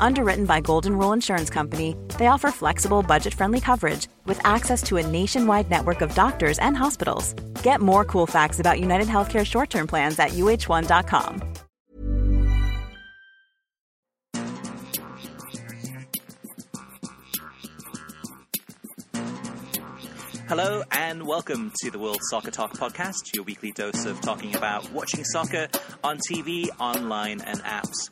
Underwritten by Golden Rule Insurance Company, they offer flexible, budget friendly coverage with access to a nationwide network of doctors and hospitals. Get more cool facts about United Healthcare short term plans at uh1.com. Hello and welcome to the World Soccer Talk podcast, your weekly dose of talking about watching soccer on TV, online, and apps.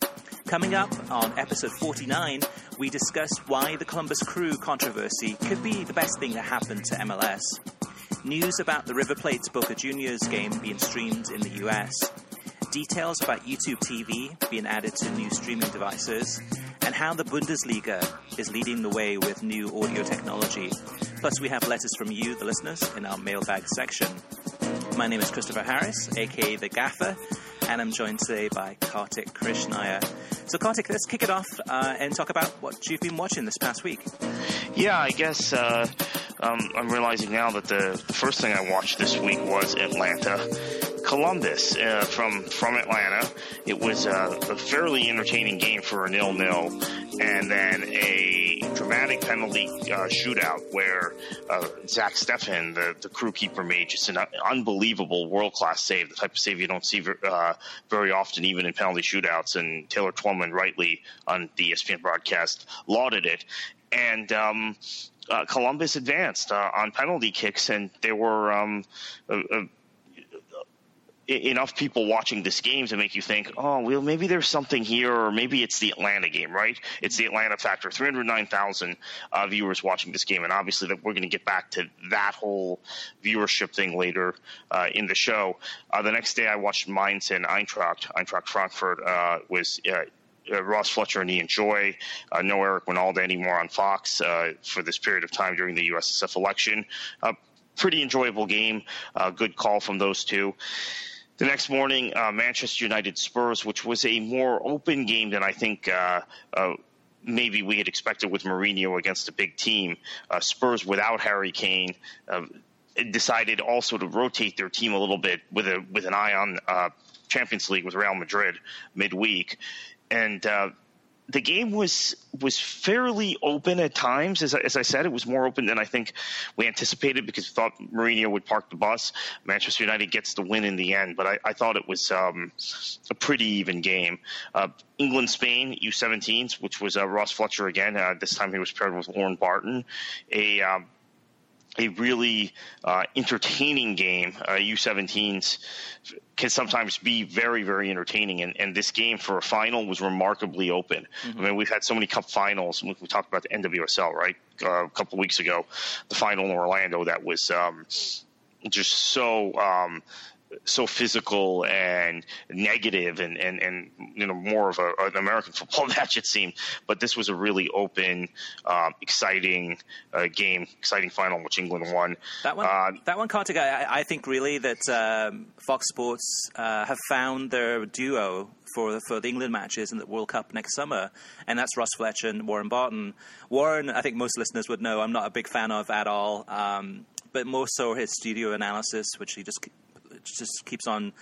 Coming up on episode 49, we discuss why the Columbus Crew controversy could be the best thing that happened to MLS. News about the River Plate Boca Juniors game being streamed in the US. Details about YouTube TV being added to new streaming devices. And how the Bundesliga is leading the way with new audio technology. Plus, we have letters from you, the listeners, in our mailbag section. My name is Christopher Harris, aka The Gaffer, and I'm joined today by Kartik Krishnaiyer. So, Kartik, let's kick it off uh, and talk about what you've been watching this past week. Yeah, I guess uh, um, I'm realizing now that the first thing I watched this week was Atlanta. Columbus uh, from from Atlanta. It was uh, a fairly entertaining game for a nil nil, and then a dramatic penalty uh, shootout where uh, Zach Steffen, the, the crew keeper, made just an unbelievable world class save, the type of save you don't see uh, very often, even in penalty shootouts. And Taylor Twellman, rightly on the ESPN broadcast, lauded it. And um, uh, Columbus advanced uh, on penalty kicks, and there were um, enough people watching this game to make you think, oh, well, maybe there's something here, or maybe it's the Atlanta game, right? It's the Atlanta factor. 309,000 uh, viewers watching this game, and obviously that we're going to get back to that whole viewership thing later uh, in the show. Uh, the next day, I watched Mainz and Eintracht. Eintracht Frankfurt uh, was. Uh, uh, Ross Fletcher and Ian Joy, no Eric Wynalda anymore on Fox for this period of time during the USSF election. pretty enjoyable game. good call from those two. The next morning, uh, Manchester United Spurs, which was a more open game than I think uh, uh, maybe we had expected with Mourinho against a big team. Uh, Spurs without Harry Kane uh, decided also to rotate their team a little bit with a with an eye on uh, Champions League with Real Madrid midweek, and the game was was fairly open at times. As, as I said, it was more open than I think we anticipated because we thought Mourinho would park the bus. Manchester United gets the win in the end, but I, I thought it was um, a pretty even game. Uh, England Spain U17s, which was uh, Ross Fletcher again. Uh, this time he was paired with Warren Barton. A um, a really uh, entertaining game. Uh, U17s can sometimes be very, very entertaining, and, and this game for a final was remarkably open. Mm-hmm. I mean, we've had so many cup finals. We, we talked about the NWSL, right? Uh, a couple of weeks ago, the final in Orlando that was um, just so um, so physical and negative and, and, and you know more of a, an American football match it seemed. But this was a really open, um, exciting uh, game, exciting final which England won. That one, uh, that one, Kartik, I, I think really that um, Fox Sports uh, have found their duo for for the England matches in the World Cup next summer, and that's Ross Fletcher and Warren Barton. Warren, I think most listeners would know, I'm not a big fan of at all. Um, but more so his studio analysis, which he just just keeps on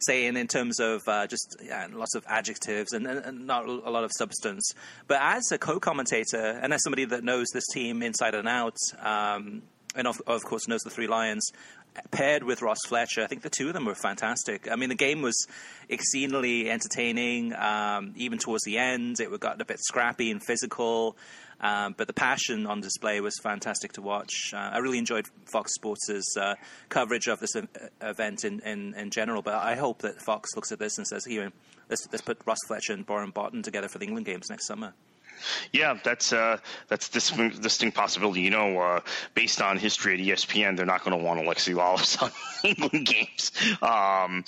saying in terms of uh, just yeah, lots of adjectives and, and, not a lot of substance. But as a co-commentator and as somebody that knows this team inside and out, um, and of, of, course knows the Three Lions, paired with Ross Fletcher, I think the two of them were fantastic. I mean, the game was exceedingly entertaining, um, even towards the end. It got a bit scrappy and physical. Um, but the passion on display was fantastic to watch. Uh, I really enjoyed Fox Sports' uh, coverage of this event in, in, in, general. But I hope that Fox looks at this and says, "Here, let's, let's put Ross Fletcher and Warren Barton together for the England games next summer." Yeah, that's uh, that's this distinct possibility. You know, uh, based on history at ESPN, they're not going to want Alexi Lalas on England games, um,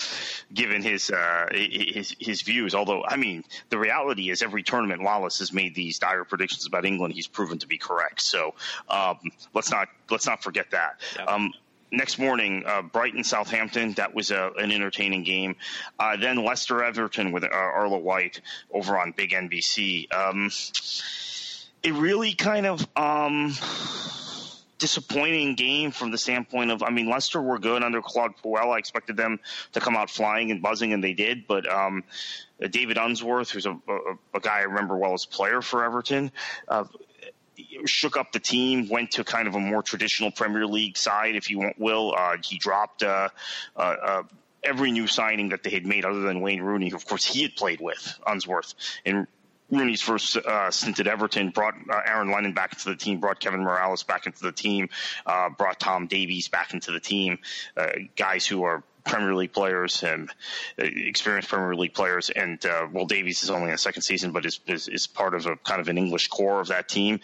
given his uh, his his views. Although, I mean, the reality is, every tournament Lalas has made these dire predictions about England. He's proven to be correct. So um, let's not let's not forget that. Yeah. Um, next morning, uh, Brighton Southampton. That was a, an entertaining game. Uh, then Leicester Everton with uh, Arlo White over on Big NBC. Um, it really kind of um, disappointing game from the standpoint of I mean Leicester were good under Claude Puel. I expected them to come out flying and buzzing, and they did. But um, David Unsworth, who's a, a, a, guy I remember well as player for Everton, uh, shook up the team, went to kind of a more traditional Premier League side, if you will. Uh, he dropped uh, uh, uh, every new signing that they had made, other than Wayne Rooney, who of course he had played with Unsworth And Rooney's first uh, stint at Everton brought uh, Aaron Lennon back into the team, brought Kevin Mirallas back into the team, uh, brought Tom Davies back into the team. Uh, guys who are Premier League players and uh, experienced Premier League players. And uh, Will Davies is only in a second season, but is, is, is part of a kind of an English core of that team.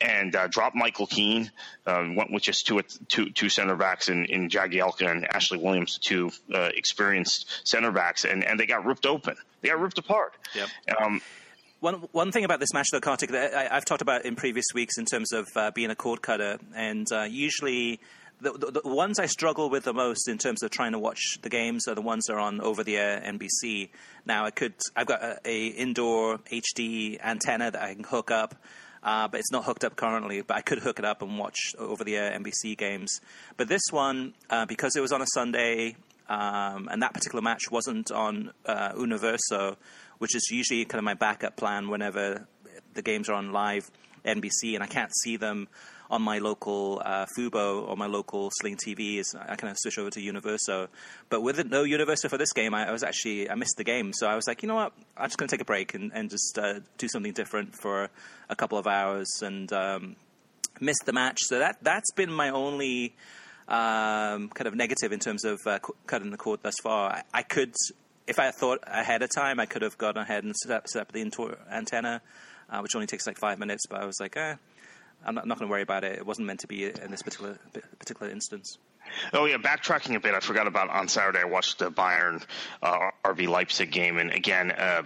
And uh, dropped Michael Keane, uh, went with just two two two center backs in, in Jagielka and Ashley Williams, two uh, experienced center backs, and, and they got ripped open. They got ripped apart. Yep. Um, one one thing about this match, though, Kartik, that I, have talked about in previous weeks in terms of uh, being a cord cutter, and uh, usually the, the, the, ones I struggle with the most in terms of trying to watch the games are the ones that are on over the air NBC. Now I could I've got a, a indoor HD antenna that I can hook up. Uh, but it's not hooked up currently. But I could hook it up and watch over the air NBC games. But this one, uh, because it was on a Sunday, um, and that particular match wasn't on uh, Universo, which is usually kind of my backup plan whenever the games are on live NBC, and I can't see them on my local uh, Fubo or my local Sling TV is I kind of switch over to Universo. But with no Universo for this game, I, I, was actually I missed the game, so I was like, you know what, I'm just going to take a break and, and just uh, do something different for a couple of hours and um, missed the match. So that that's been my only. Um, kind of negative in terms of uh, cutting the cord thus far. I, I, could, if I thought ahead of time, I could have gone ahead and set up, set up the antenna, uh, which only takes like five minutes. But I was like, eh, I'm not, not going to worry about it. It wasn't meant to be in this particular particular instance. Oh yeah, backtracking a bit, I forgot about on Saturday. I watched the Bayern uh, RB Leipzig game, and again, uh,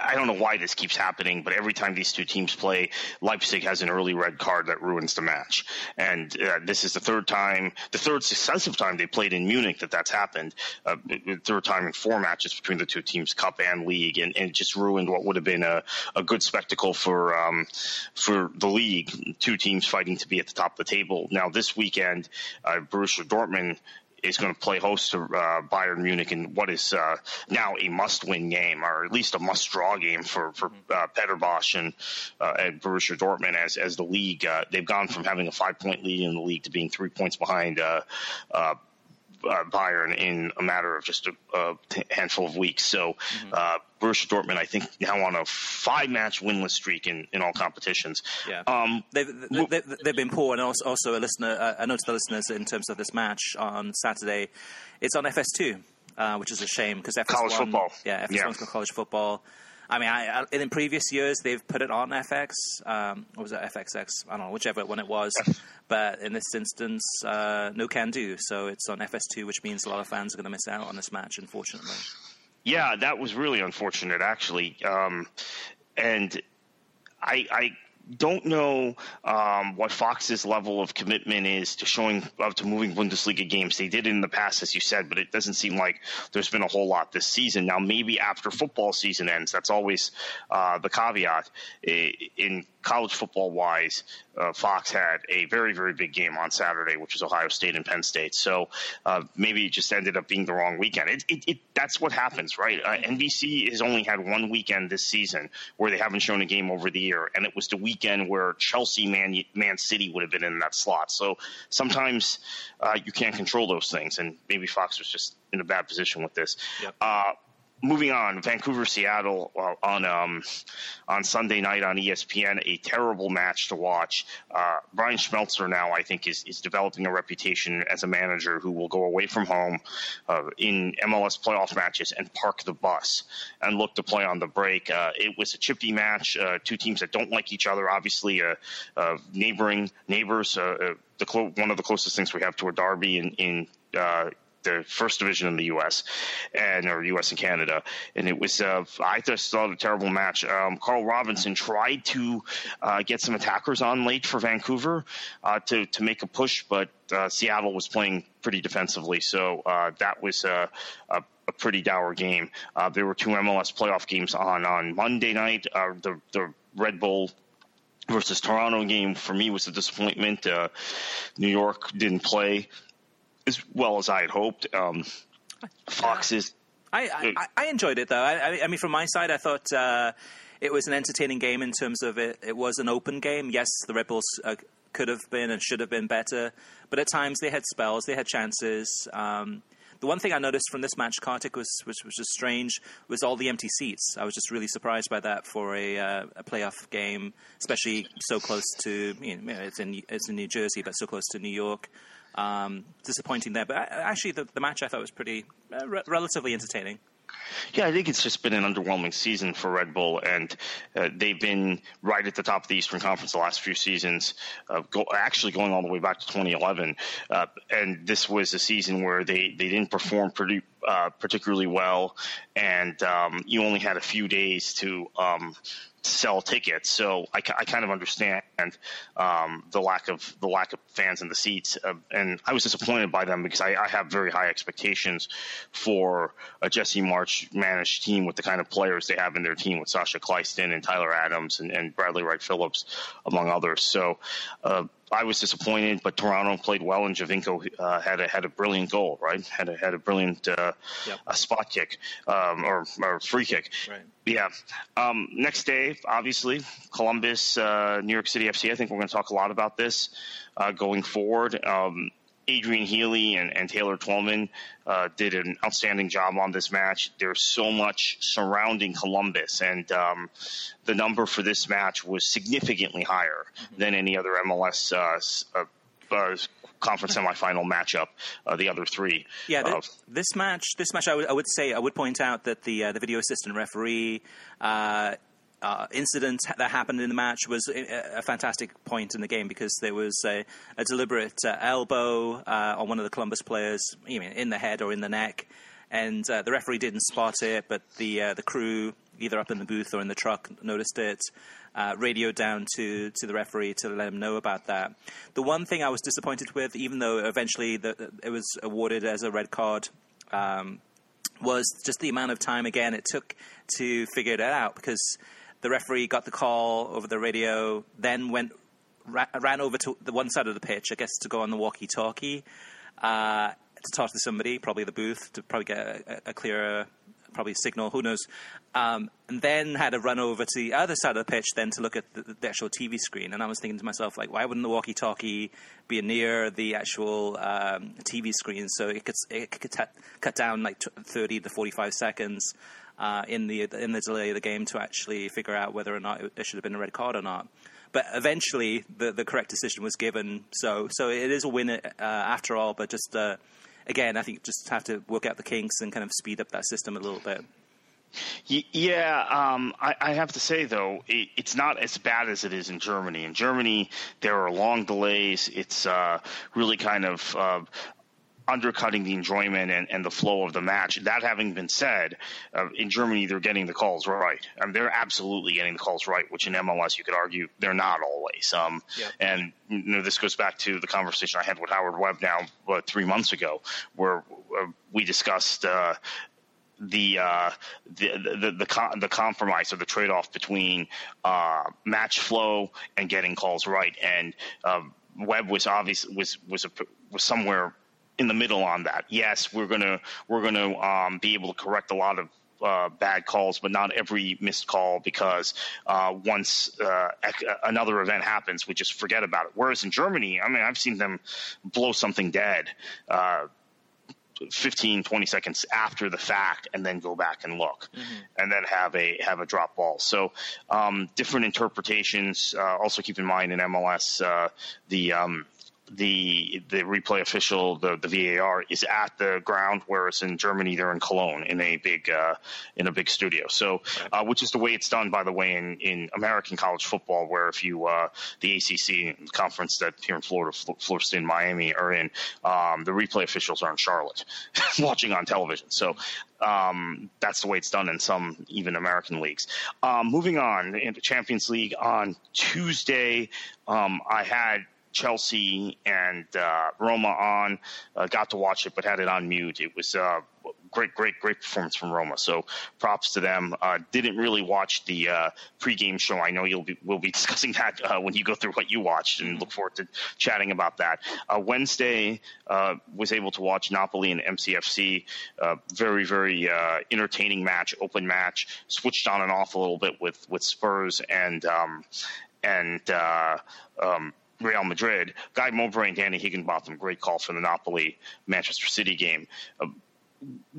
I don't know why this keeps happening, but every time these two teams play, Leipzig has an early red card that ruins the match. And uh, this is the third time, the third successive time they played in Munich that that's happened. Uh, third time in four matches between the two teams, Cup and League, and, and just ruined what would have been a, a good spectacle for um, for the league. Two teams fighting to be at the top of the table. Now this weekend, uh, Borussia Dortmund is going to play host to uh, Bayern Munich in what is uh, now a must-win game, or at least a must-draw game for for uh, Peter Bosz and, uh, and Borussia Dortmund as as the league. Uh, they've gone from having a five-point lead in the league to being three points behind. Uh, Bayern in a matter of just a, a handful of weeks. So mm-hmm. uh, Borussia Dortmund, I think, now on a five-match winless streak in, in all competitions. Yeah, um, they've, they've, they've, been poor, and also, also a listener. Uh, I know to the listeners in terms of this match on Saturday, it's on FS2, uh, which is a shame because FS1, college football. Yeah, FS1's yeah. got college football. I mean, I, I, in previous years they've put it on FX. Um, what was it? FXX? I don't know, whichever one it was. but in this instance, uh, no can do. So it's on FS2, which means a lot of fans are going to miss out on this match, unfortunately. Yeah, that was really unfortunate, actually. Um, and I, I don't know um, what Fox's level of commitment is to showing uh, to moving Bundesliga games. They did it in the past, as you said, but it doesn't seem like there's been a whole lot this season. Now, maybe after football season ends, that's always uh, the caveat. In college football wise, uh, Fox had a very, very big game on Saturday, which was Ohio State and Penn State. So uh, maybe it just ended up being the wrong weekend. It, it, it that's what happens, right? Uh, NBC has only had one weekend this season where they haven't shown a game over the year, and it was the weekend where Chelsea, Man, Man City would have been in that slot. So sometimes uh, you can't control those things, and maybe Fox was just in a bad position with this. Yep. Uh, moving on, Vancouver Seattle uh, on um, on Sunday night on ESPN, a terrible match to watch. Uh, Brian Schmetzer now, I think, is is developing a reputation as a manager who will go away from home uh, in MLS playoff matches and park the bus and look to play on the break. Uh, it was a chippy match, uh, two teams that don't like each other, obviously uh, neighboring neighbors. the clo- one of the closest things we have to a derby in in the first division in the U.S. and or U.S. and Canada, and it was uh, I just thought a terrible match. Um, Carl Robinson tried to uh, get some attackers on late for Vancouver uh, to to make a push, but uh, Seattle was playing pretty defensively, so uh, that was a, a a pretty dour game. Uh, there were two MLS playoff games on on Monday night. the the Red Bull versus Toronto game for me was a disappointment. Uh, New York didn't play as well as I had hoped. Um, Fox is. I, I, I, enjoyed it though. I, I, mean, from my side, I thought uh, it was an entertaining game in terms of it. It was an open game. Yes, the Red Bulls uh, could have been and should have been better, but at times they had spells, they had chances. Um, the one thing I noticed from this match, Kartik, was which was just strange, was all the empty seats. I was just really surprised by that for a, uh, a playoff game, especially so close to you know, it's in it's in New Jersey, but so close to New York. Um, disappointing there, but actually the, the, match I thought was pretty uh, re- relatively entertaining. Yeah, I think it's just been an underwhelming season for Red Bull, and uh, they've been right at the top of the Eastern Conference the last few seasons, uh, go, actually going all the way back to 2011. Uh, and this was a season where they, they didn't perform pretty, uh, particularly well, and um, you only had a few days to um, sell tickets. So I, I kind of understand um, the lack of the lack of fans in the seats, uh, and I was disappointed by them because I, I have very high expectations for a Jesse Marsch managed team with the kind of players they have in their team with Sacha Kljestan and Tyler Adams and, and Bradley Wright Phillips, among others. So. Uh, I was disappointed, but Toronto played well, and Giovinco uh, had a had a brilliant goal, right? Had a had a brilliant uh, yep. a spot kick um, or, or free kick. Right. Yeah. Um, next day, obviously, Columbus, uh, New York City FC. I think we're going to talk a lot about this uh, going forward. Um, Adrian Healey and, and Taylor Twellman uh, did an outstanding job on this match. There's so much surrounding Columbus, and um, the number for this match was significantly higher than any other MLS uh, uh, uh, conference semifinal matchup. Uh, the other three. Yeah, the, this match. This match, I, w- I would say, I would point out that the uh, the video assistant referee uh, incident that happened in the match was a, a, fantastic point in the game because there was a, a deliberate uh, elbow uh, on one of the Columbus players, you know, in the head or in the neck, and uh, the referee didn't spot it, but the uh, the crew, either up in the booth or in the truck, noticed it. Uh, radioed down to, to the referee to let him know about that. The one thing I was disappointed with, even though eventually the, it was awarded as a red card, um, was just the amount of time again it took to figure it out because the referee got the call over the radio, then went ra- ran over to the one side of the pitch, I guess, to go on the walkie-talkie uh, to talk to somebody, probably the booth, to probably get a, a clearer, probably signal, who knows. Um, and then had to run over to the other side of the pitch, then to look at the, the actual TV screen. And I was thinking to myself, like, why wouldn't the walkie-talkie be near the actual um, TV screen so it could it could cut down like t- thirty to forty-five seconds uh, in the in the delay of the game to actually figure out whether or not it, should have been a red card or not. But eventually, the the correct decision was given. So so it is a win uh, after all. But just uh, again, I think just have to work out the kinks and kind of speed up that system a little bit. Yeah, um, I, I, have to say though, it, it's not as bad as it is in Germany. In Germany, there are long delays. It's uh, really kind of uh, undercutting the enjoyment and, and, the flow of the match. That having been said, uh, in Germany they're getting the calls right. I mean, they're absolutely getting the calls right, which in MLS you could argue they're not always. Um, yeah. And you know, this goes back to the conversation I had with Howard Webb now three months ago, where uh, we discussed. Uh, the, uh, the the the the, compromise or the trade off between uh, match flow and getting calls right. And um, Webb was obvious was was a, was somewhere in the middle on that. Yes, we're gonna we're gonna um, be able to correct a lot of uh, bad calls, but not every missed call because uh, once uh, another event happens, we just forget about it. Whereas in Germany, I mean, I've seen them blow something dead. Uh, 15 20 seconds after the fact and then go back and look mm-hmm. and then have a have a drop ball so um, different interpretations uh, also keep in mind in mls uh, the um, the the replay official, the the VAR, is at the ground, whereas in Germany they're in Cologne in a big uh, in a big studio. So, uh, which is the way it's done, by the way, in, in American college football, where if you uh, the ACC conference that here in Florida, Florida State, and Miami are in, um, the replay officials are in Charlotte, watching on television. So. Um, that's the way it's done in some even American leagues. Um, moving on into Champions League on Tuesday, um, I had Chelsea and uh, Roma on. Uh, got to watch it, but had it on mute. It was uh, great, great, great performance from Roma. So props to them. Uh, didn't really watch the uh, pregame show. I know you'll be we'll be discussing that uh, when you go through what you watched, and look forward to chatting about that. Wednesday was able to watch Napoli and MCFC. Very, very entertaining match, open match. Switched on and off a little bit with with Spurs and um, and. Um, Real Madrid. Guy Mowbray and Danny Higginbotham, great call for the Napoli Manchester City game. Uh,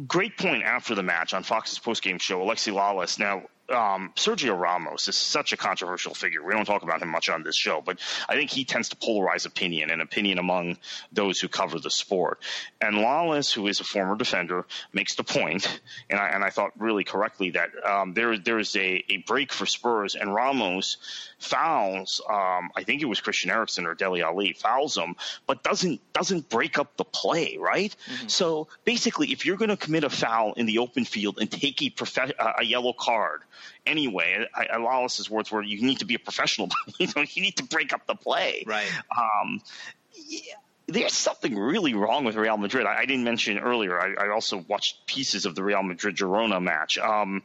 great point after the match on Fox's postgame show. Alexi Lalas. Now, um, Sergio Ramos is such a controversial figure. We don't talk about him much on this show, but I think he tends to polarize opinion and opinion among those who cover the sport. And Lalas, who is a former defender, makes the point, and I, and I thought really correctly that um, there there is a, a break for Spurs, and Ramos fouls. Um, I think it was Christian Eriksen or Dele Alli fouls him, but doesn't doesn't break up the play, right? Mm-hmm. So basically, if you're going to commit a foul in the open field and take a, prof- a yellow card anyway. I, I Lalas's words were, "You need to be a professional. you know, you need to break up the play." Right. Um, yeah, there's something really wrong with Real Madrid. I, I didn't mention earlier. I, I, also watched pieces of the Real Madrid Girona match. Um,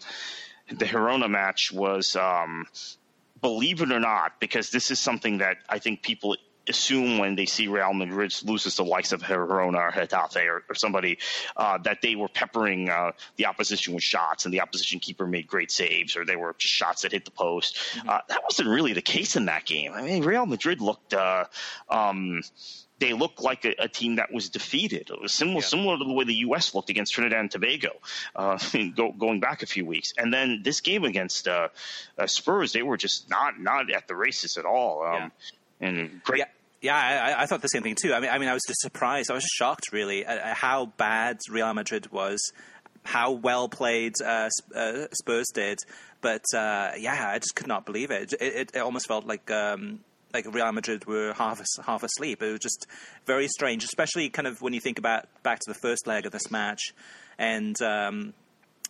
the Girona match was, um, believe it or not, because this is something that I think people assume when they see Real Madrid loses the likes of Girona or Getafe or, or somebody uh, that they were peppering uh, the opposition with shots and the opposition keeper made great saves or they were just shots that hit the post. Mm-hmm. Uh, that wasn't really the case in that game. I mean, Real Madrid looked. Uh, um, they looked like a, a, team that was defeated. It was similar, yeah. similar to the way the U.S. looked against Trinidad and Tobago, uh, go, going back a few weeks. And then this game against uh, uh, Spurs, they were just not not at the races at all. Um, yeah. And great, yeah. Yeah, I, I, thought the same thing too. I mean, I mean, I was just surprised. I was shocked, really, at, how bad Real Madrid was, how well played uh, uh, Spurs did. But uh, yeah, I just could not believe it. It, it, it almost felt like um, like Real Madrid were half half asleep. It was just very strange, especially kind of when you think about back to the first leg of this match, and um,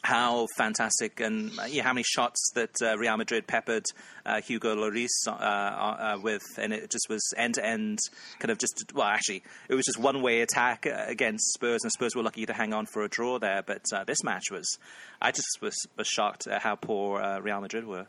how fantastic and yeah, how many shots that uh, Real Madrid peppered uh, Hugo Lloris uh, uh, with, and it just was end to end, kind of just well, actually, it was just one way attack uh, against Spurs, and Spurs were lucky to hang on for a draw there. But uh, this match was, I just was, was shocked at how poor Real Madrid were.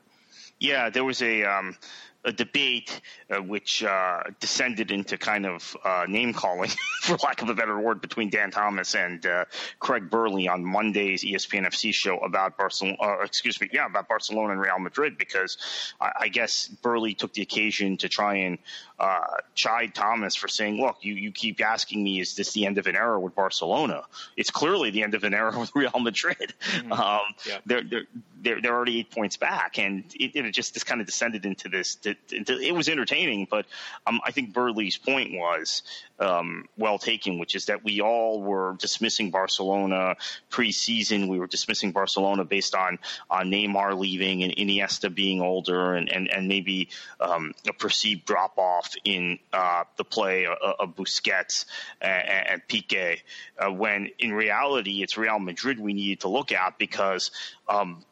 Yeah, there was a um, a debate uh, which uh, descended into kind of uh, name calling, for lack of a better word, between Dan Thomas and uh, Craig Burley on Monday's ESPN FC show about Barcelona. Uh, excuse me, yeah, about Barcelona and Real Madrid because I, I guess Burley took the occasion to try and uh, chide Thomas for saying, "Look, you you keep asking me, is this the end of an era with Barcelona? It's clearly the end of an era with Real Madrid. Mm-hmm. Um, yeah. they're, they're they're they're already eight points back, and it, it just this kind of descended into this." It was entertaining, but um, I think Burley's point was um, well taken, which is that we all were dismissing Barcelona preseason. We were dismissing Barcelona based on on Neymar leaving and Iniesta being older, and and, and maybe um, a perceived drop off in uh, the play of, of Busquets and, and Piqué. Uh, when in reality, it's Real Madrid we needed to look at because um,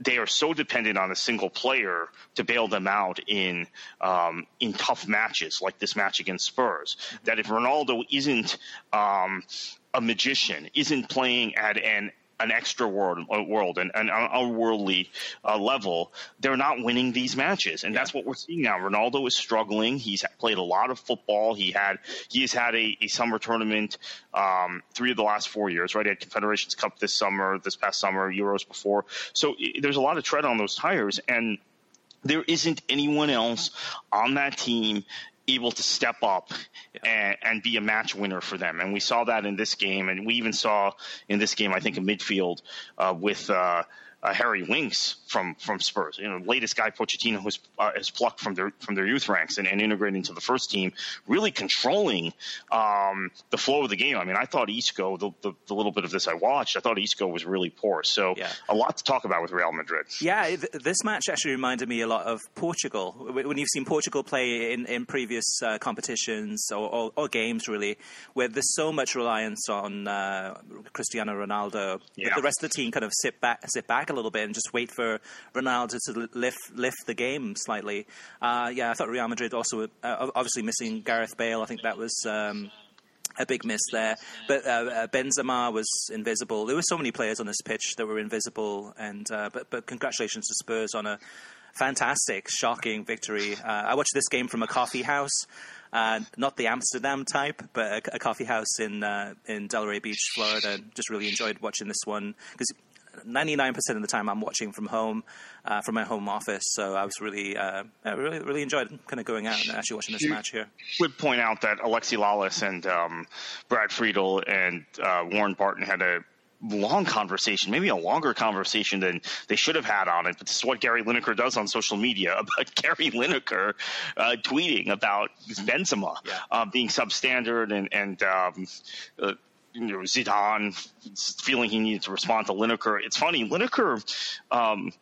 they are so dependent on a single player to bail them out in um, in tough matches like this match against Spurs. That if Ronaldo isn't um, a magician, isn't playing at an an extra world, world and an unworldly uh, level, they're not winning these matches, and yeah. that's what we're seeing now. Ronaldo is struggling. He's played a lot of football. He had he has had a, a summer tournament um, three of the last four years. Right, he had Confederations Cup this summer, this past summer, Euros before. So there's a lot of tread on those tires, and there isn't anyone else on that team able to step up and, and, be a match winner for them. And we saw that in this game, and we even saw in this game, I think, a midfield uh, with. Uh, uh, Harry Winks from from Spurs. You know, latest guy Pochettino has uh, has plucked from their from their youth ranks and, and integrated into the first team, really controlling um, the flow of the game. I mean, I thought Isco, the, the, the, little bit of this I watched, I thought Isco was really poor. So yeah. a lot to talk about with Real Madrid. Yeah, th- this match actually reminded me a lot of Portugal. When you've seen Portugal play in in previous uh, competitions or, or, or, games, really, where there's so much reliance on uh, Cristiano Ronaldo, yeah. the rest of the team kind of sit back sit back a little bit and just wait for Ronaldo to lift lift the game slightly. Uh, yeah, I thought Real Madrid also uh, obviously missing Gareth Bale. I think that was. Um, a big miss there, but uh, uh, Benzema was invisible. There were so many players on this pitch that were invisible, and uh, but but congratulations to Spurs on a fantastic, shocking victory. Uh, I watched this game from a coffee house. Uh, not the Amsterdam type, but a, a coffee house in uh, in Delray Beach, Florida. Just really enjoyed watching this one because 99% of the time I'm watching from home, uh, from my home office. So I was really, uh, really, really enjoyed kind of going out and actually watching this you match here. Would point out that Alexi Lalas and um, Brad Friedel and uh, Warren Barton had a long conversation, maybe a longer conversation than they should have had on it. But this is what Gary Lineker does on social media about Gary Lineker uh, tweeting about Benzema yeah. uh, being substandard and and um, uh, you know, Zidane feeling he needed to respond to Lineker. It's funny, Lineker, um,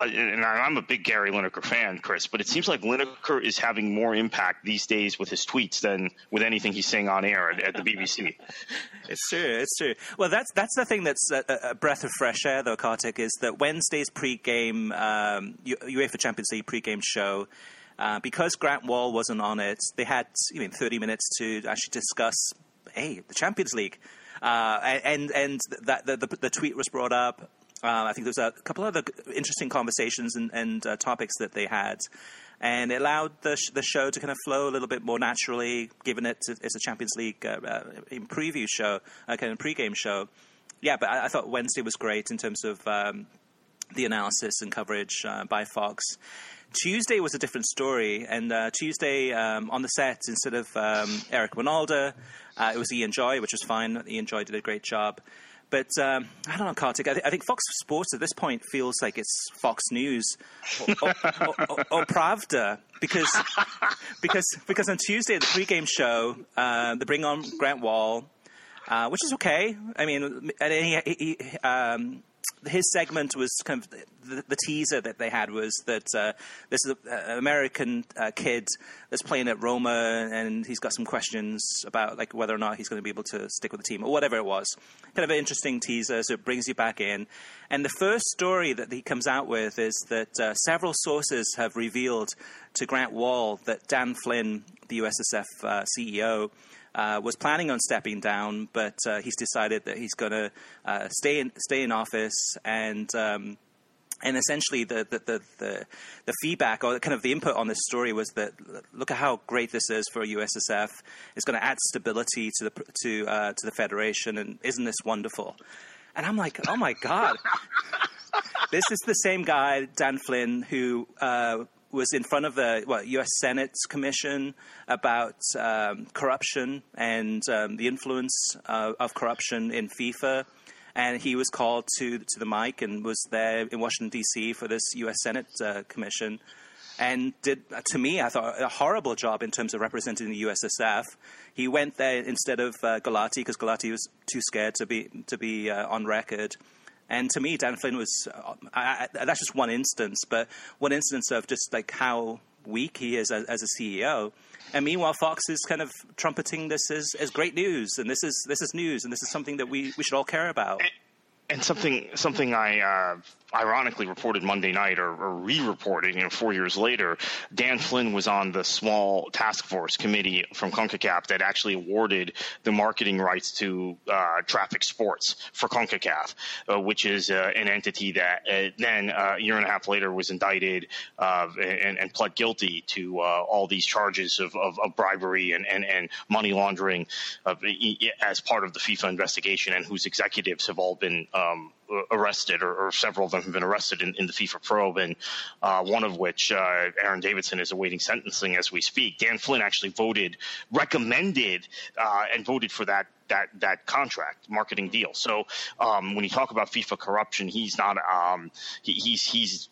and I'm a big Gary Lineker fan, Chris, but it seems like Lineker is having more impact these days with his tweets than with anything he's saying on air at, at the BBC. it's true, it's true. Well, that's that's the thing that's a, a breath of fresh air, though, Kartik, is that Wednesday's pre-game um, UEFA Champions League pre-game show. Uh, because Grant Wahl wasn't on it, they had you know, 30 minutes to actually discuss hey, the Champions League. Uh, and and that the, the, the, tweet was brought up. Uh, I think there was a couple other interesting conversations and, and uh, topics that they had, and it allowed the sh- the show to kind of flow a little bit more naturally, given it to, it's a Champions League uh, uh, preview show, uh, kind of pre-game show. Yeah, but I, I, thought Wednesday was great in terms of um, the analysis and coverage by Fox. Tuesday was a different story, and Tuesday um, on the set instead of um, Eric Wynalda, uh, it was Ian Joy, which was fine. Ian Joy did a great job. But um, I don't know, Kartik. I, th- I, think Fox Sports at this point feels like it's Fox News or, or, or, or Pravda because because because on Tuesday the pregame show uh, they bring on Grant Wahl, uh, which is okay. I mean, and he, he, um, his segment was kind of the, the, teaser that they had was that uh, this is an American uh, kid that's playing at Roma, and he's got some questions about like whether or not he's going to be able to stick with the team or whatever it was. Kind of an interesting teaser, so it brings you back in. And the first story that he comes out with is that uh, several sources have revealed to Grant Wahl that Dan Flynn, the USSF uh, CEO uh, was planning on stepping down, but uh, he's decided that he's going to uh, stay in stay in office and. Um, and essentially, the, the, the, the, the feedback or kind of the input on this story was that look at how great this is for USSF. It's going to add stability to the to uh, to the federation, and isn't this wonderful? And I'm like, oh my god, this is the same guy, Dan Flynn, who uh, was in front of the well, U.S. Senate's commission about um, corruption and um, the influence uh, of corruption in FIFA. And he was called to to the mic and was there in Washington D.C. for this U.S. Senate uh, commission, and did to me I thought a horrible job in terms of representing the USSF. He went there instead of uh, Gulati because Gulati was too scared to be to be uh, on record. And to me, Dan Flynn was uh, I, I, that's just one instance, but one instance of just like how weak he is as, as, a CEO. And meanwhile, Fox is kind of trumpeting this as, as great news, and this is this is news, and this is something that we, we should all care about. and something something I uh, ironically reported Monday night or, or re-reported, you know, four years later, Dan Flynn was on the small task force committee from CONCACAF that actually awarded the marketing rights to uh, Traffic Sports for CONCACAF, uh, which is uh, an entity that uh, then uh, a year and a half later was indicted uh, and, and, pled guilty to all these charges of, of, of bribery and, and, and, money laundering as part of the FIFA investigation, and whose executives have all been um, arrested, or, or, several of them have been arrested in, in the FIFA probe, and uh, one of which, uh, Aaron Davidson, is awaiting sentencing as we speak. Dan Flynn actually voted, recommended, uh, and voted for that that that contract marketing deal. So um, when you talk about FIFA corruption, he's not um, he, he's he's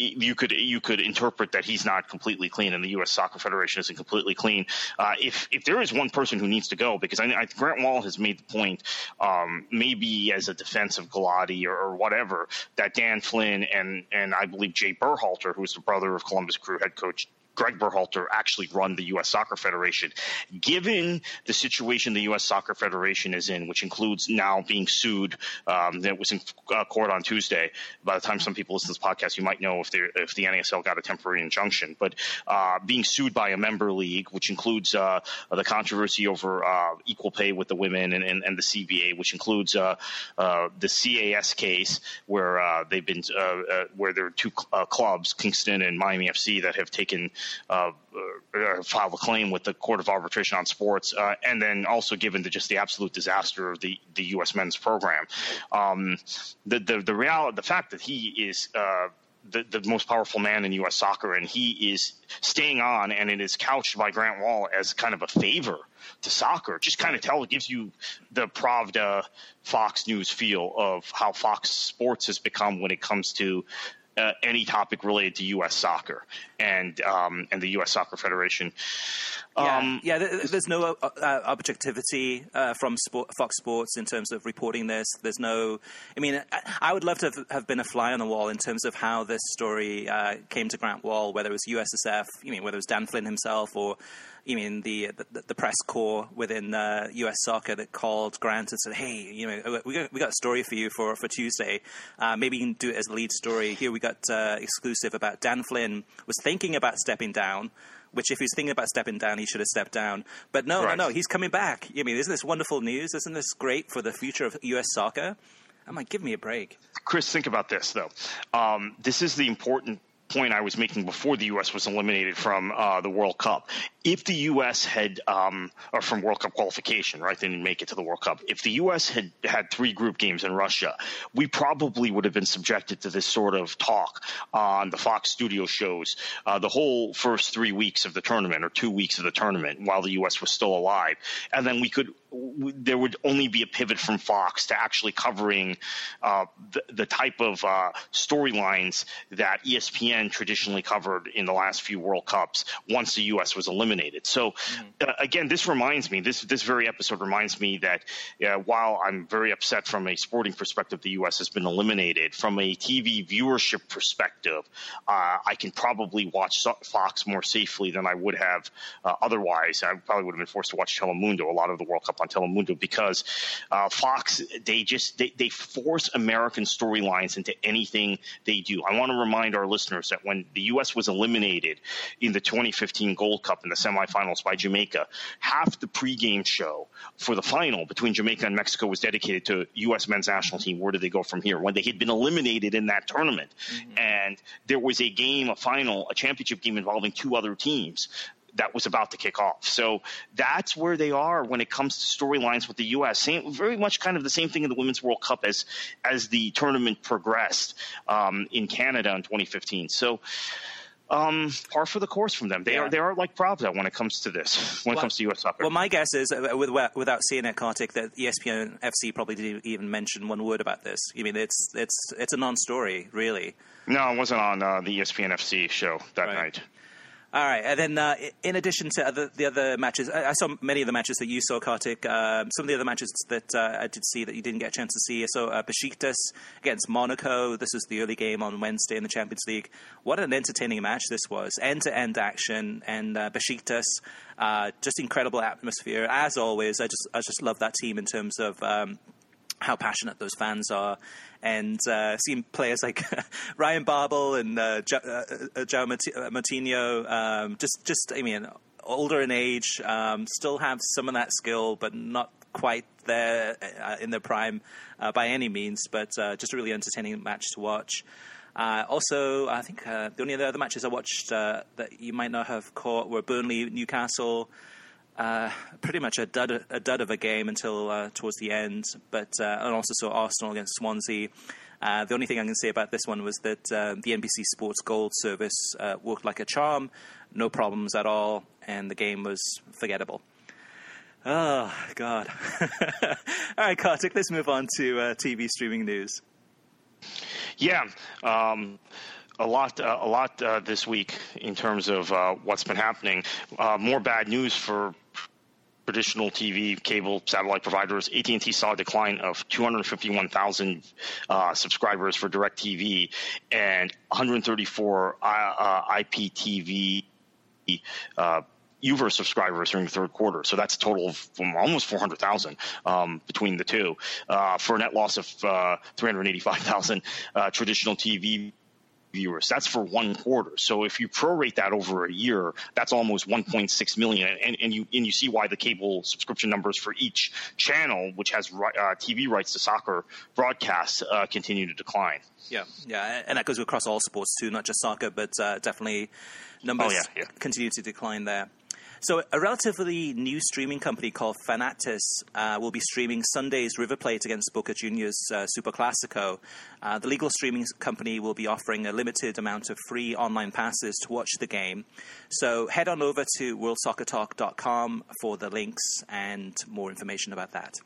you could you could interpret that he's not completely clean, and the U.S. Soccer Federation isn't completely clean. Uh, if if there is one person who needs to go, because I, I, Grant Wahl has made the point, um, maybe as a defense of Gulati or, or, whatever, that Dan Flynn and and I believe Jay Berhalter, who's the brother of Columbus Crew head coach Greg Berhalter actually run the U.S. Soccer Federation. Given the situation the U.S. Soccer Federation is in, which includes now being sued, um, that was in uh, court on Tuesday. By the time some people listen to this podcast, you might know if, if the NASL got a temporary injunction. But uh, being sued by a member league, which includes uh, the controversy over uh, equal pay with the women and, and, and the CBA, which includes uh, the CAS case where they've been where there are two clubs, Kingston and Miami FC, that have taken uh, uh, filed a claim with the Court of Arbitration on Sports, uh, and then also given the, just the absolute disaster of the, the U.S. men's program, um, the the the reality, the fact that he is. Uh, the, the most powerful man in U.S. soccer, and he is staying on, and it is couched by Grant Wahl as kind of a favor to soccer. Just kind of tell, gives you the Pravda Fox News feel of how Fox Sports has become when it comes to uh, any topic related to U.S. soccer and um, and the U.S. Soccer Federation. Um, yeah, yeah. There's no uh, uh, objectivity uh, from Sport, Fox Sports in terms of reporting this. There's no. I mean, I would love to have, have been a fly on the wall in terms of how this story uh, came to Grant Wahl, whether it was USSF, you mean whether it was Dan Flynn himself or you mean the the, the press corps within uh, U.S. soccer that called Grant and said, "Hey, you know, we got we got a story for you for for Tuesday. Uh, maybe you can do it as a lead story. Here we got uh, exclusive about Dan Flynn was thinking about stepping down." Which, if he's thinking about stepping down, he should have stepped down. But no, right. no, no, he's coming back. I mean, isn't this wonderful news? Isn't this great for the future of U.S. soccer? I'm like, give me a break. Chris, think about this though. Um, this is the important point I was making before the U.S. was eliminated from uh, the World Cup. If the U.S. had, um, or from World Cup qualification, right? They didn't make it to the World Cup. If the U.S. had had three group games in Russia, we probably would have been subjected to this sort of talk on the Fox studio shows uh, the whole first three weeks of the tournament or two weeks of the tournament while the U.S. was still alive. And then we could there would only be a pivot from Fox to actually covering uh, the, the, type of uh, storylines that ESPN traditionally covered in the last few World Cups once the U.S. was eliminated. So, mm-hmm. uh, again, this reminds me, this this very episode reminds me that while I'm very upset from a sporting perspective, the U.S. has been eliminated. From a TV viewership perspective, uh, I can probably watch Fox more safely than I would have uh, otherwise. I probably would have been forced to watch Telemundo a lot of the World Cup on Telemundo because uh, Fox they just they, they force American storylines into anything they do. I want to remind our listeners that when the U.S. was eliminated in the 2015 Gold Cup in the semifinals by Jamaica, half the pregame show for the final between Jamaica and Mexico was dedicated to U.S. men's national team. Where do they go from here? When they had been eliminated in that tournament, mm-hmm. and there was a game, a final, a championship game involving two other teams that was about to kick off. So that's where they are when it comes to storylines with the U.S. Same, very much kind of the same thing in the Women's World Cup as as the tournament progressed um, in Canada in 2015. So. Um, par for the course from them. They yeah. are they are like Pravda when it comes to this. When well, it comes to U.S. soccer. Well, my guess is, uh, with, without seeing it, Kartik, that ESPN FC probably didn't even mention one word about this. I mean, it's it's it's a non-story, really. No, it wasn't on uh, the ESPN FC show that right. night. All right, and then uh, in addition to other, the other matches, I, I, saw many of the matches that you saw, Kartik. Uh, some of the other matches that uh, I did see that you didn't get a chance to see. So uh, Besiktas against Monaco. This was the early game on Wednesday in the Champions League. What an entertaining match this was! End-to-end action, and uh, Besiktas, uh, just incredible atmosphere as always. I just I just love that team in terms of. Um, how passionate those fans are, and uh, seeing players like Ryan Babel and uh, Joe, uh, uh Joe Moutinho, um, just just I mean, older in age, um, still have some of that skill, but not quite there uh, in their prime uh, by any means. But just a really entertaining match to watch. also, I think the only other matches I watched that you might not have caught were Burnley, Newcastle uh, pretty much a dud, a dud of a game until uh, towards the end. But uh, and also saw Arsenal against Swansea. Uh, the only thing I can say about this one was that uh, the NBC Sports Gold service worked like a charm, no problems at all, and the game was forgettable. Oh God! all right, Kartik, let's move on to TV streaming news. Yeah. Um, a lot, uh, a lot uh, this week in terms of uh, what's been happening. more bad news for traditional TV, cable, satellite providers, AT&T saw a decline of 251,000 uh, subscribers for DirecTV and 134 uh, uh IPTV uh, U-verse subscribers during the third quarter. So that's a total of almost 400,000 um, between the two uh, for a net loss of uh, 385,000 uh, traditional TV viewers. That's for one quarter. So if you prorate that over a year, that's almost 1.6 million. And, and you and you see why the cable subscription numbers for each channel, which has uh, TV rights to soccer broadcasts, uh, continue to decline. Yeah, yeah, and that goes across all sports too, not just soccer, but uh, definitely numbers oh, yeah, yeah. continue to decline there. So, a relatively new streaming company called Fanatiz uh, will be streaming Sunday's River Plate against Boca Juniors uh, Super Classico. Uh, the legal streaming company will be offering a limited amount of free online passes to watch the game. So, head on over to worldsoccertalk.com for the links and more information about that.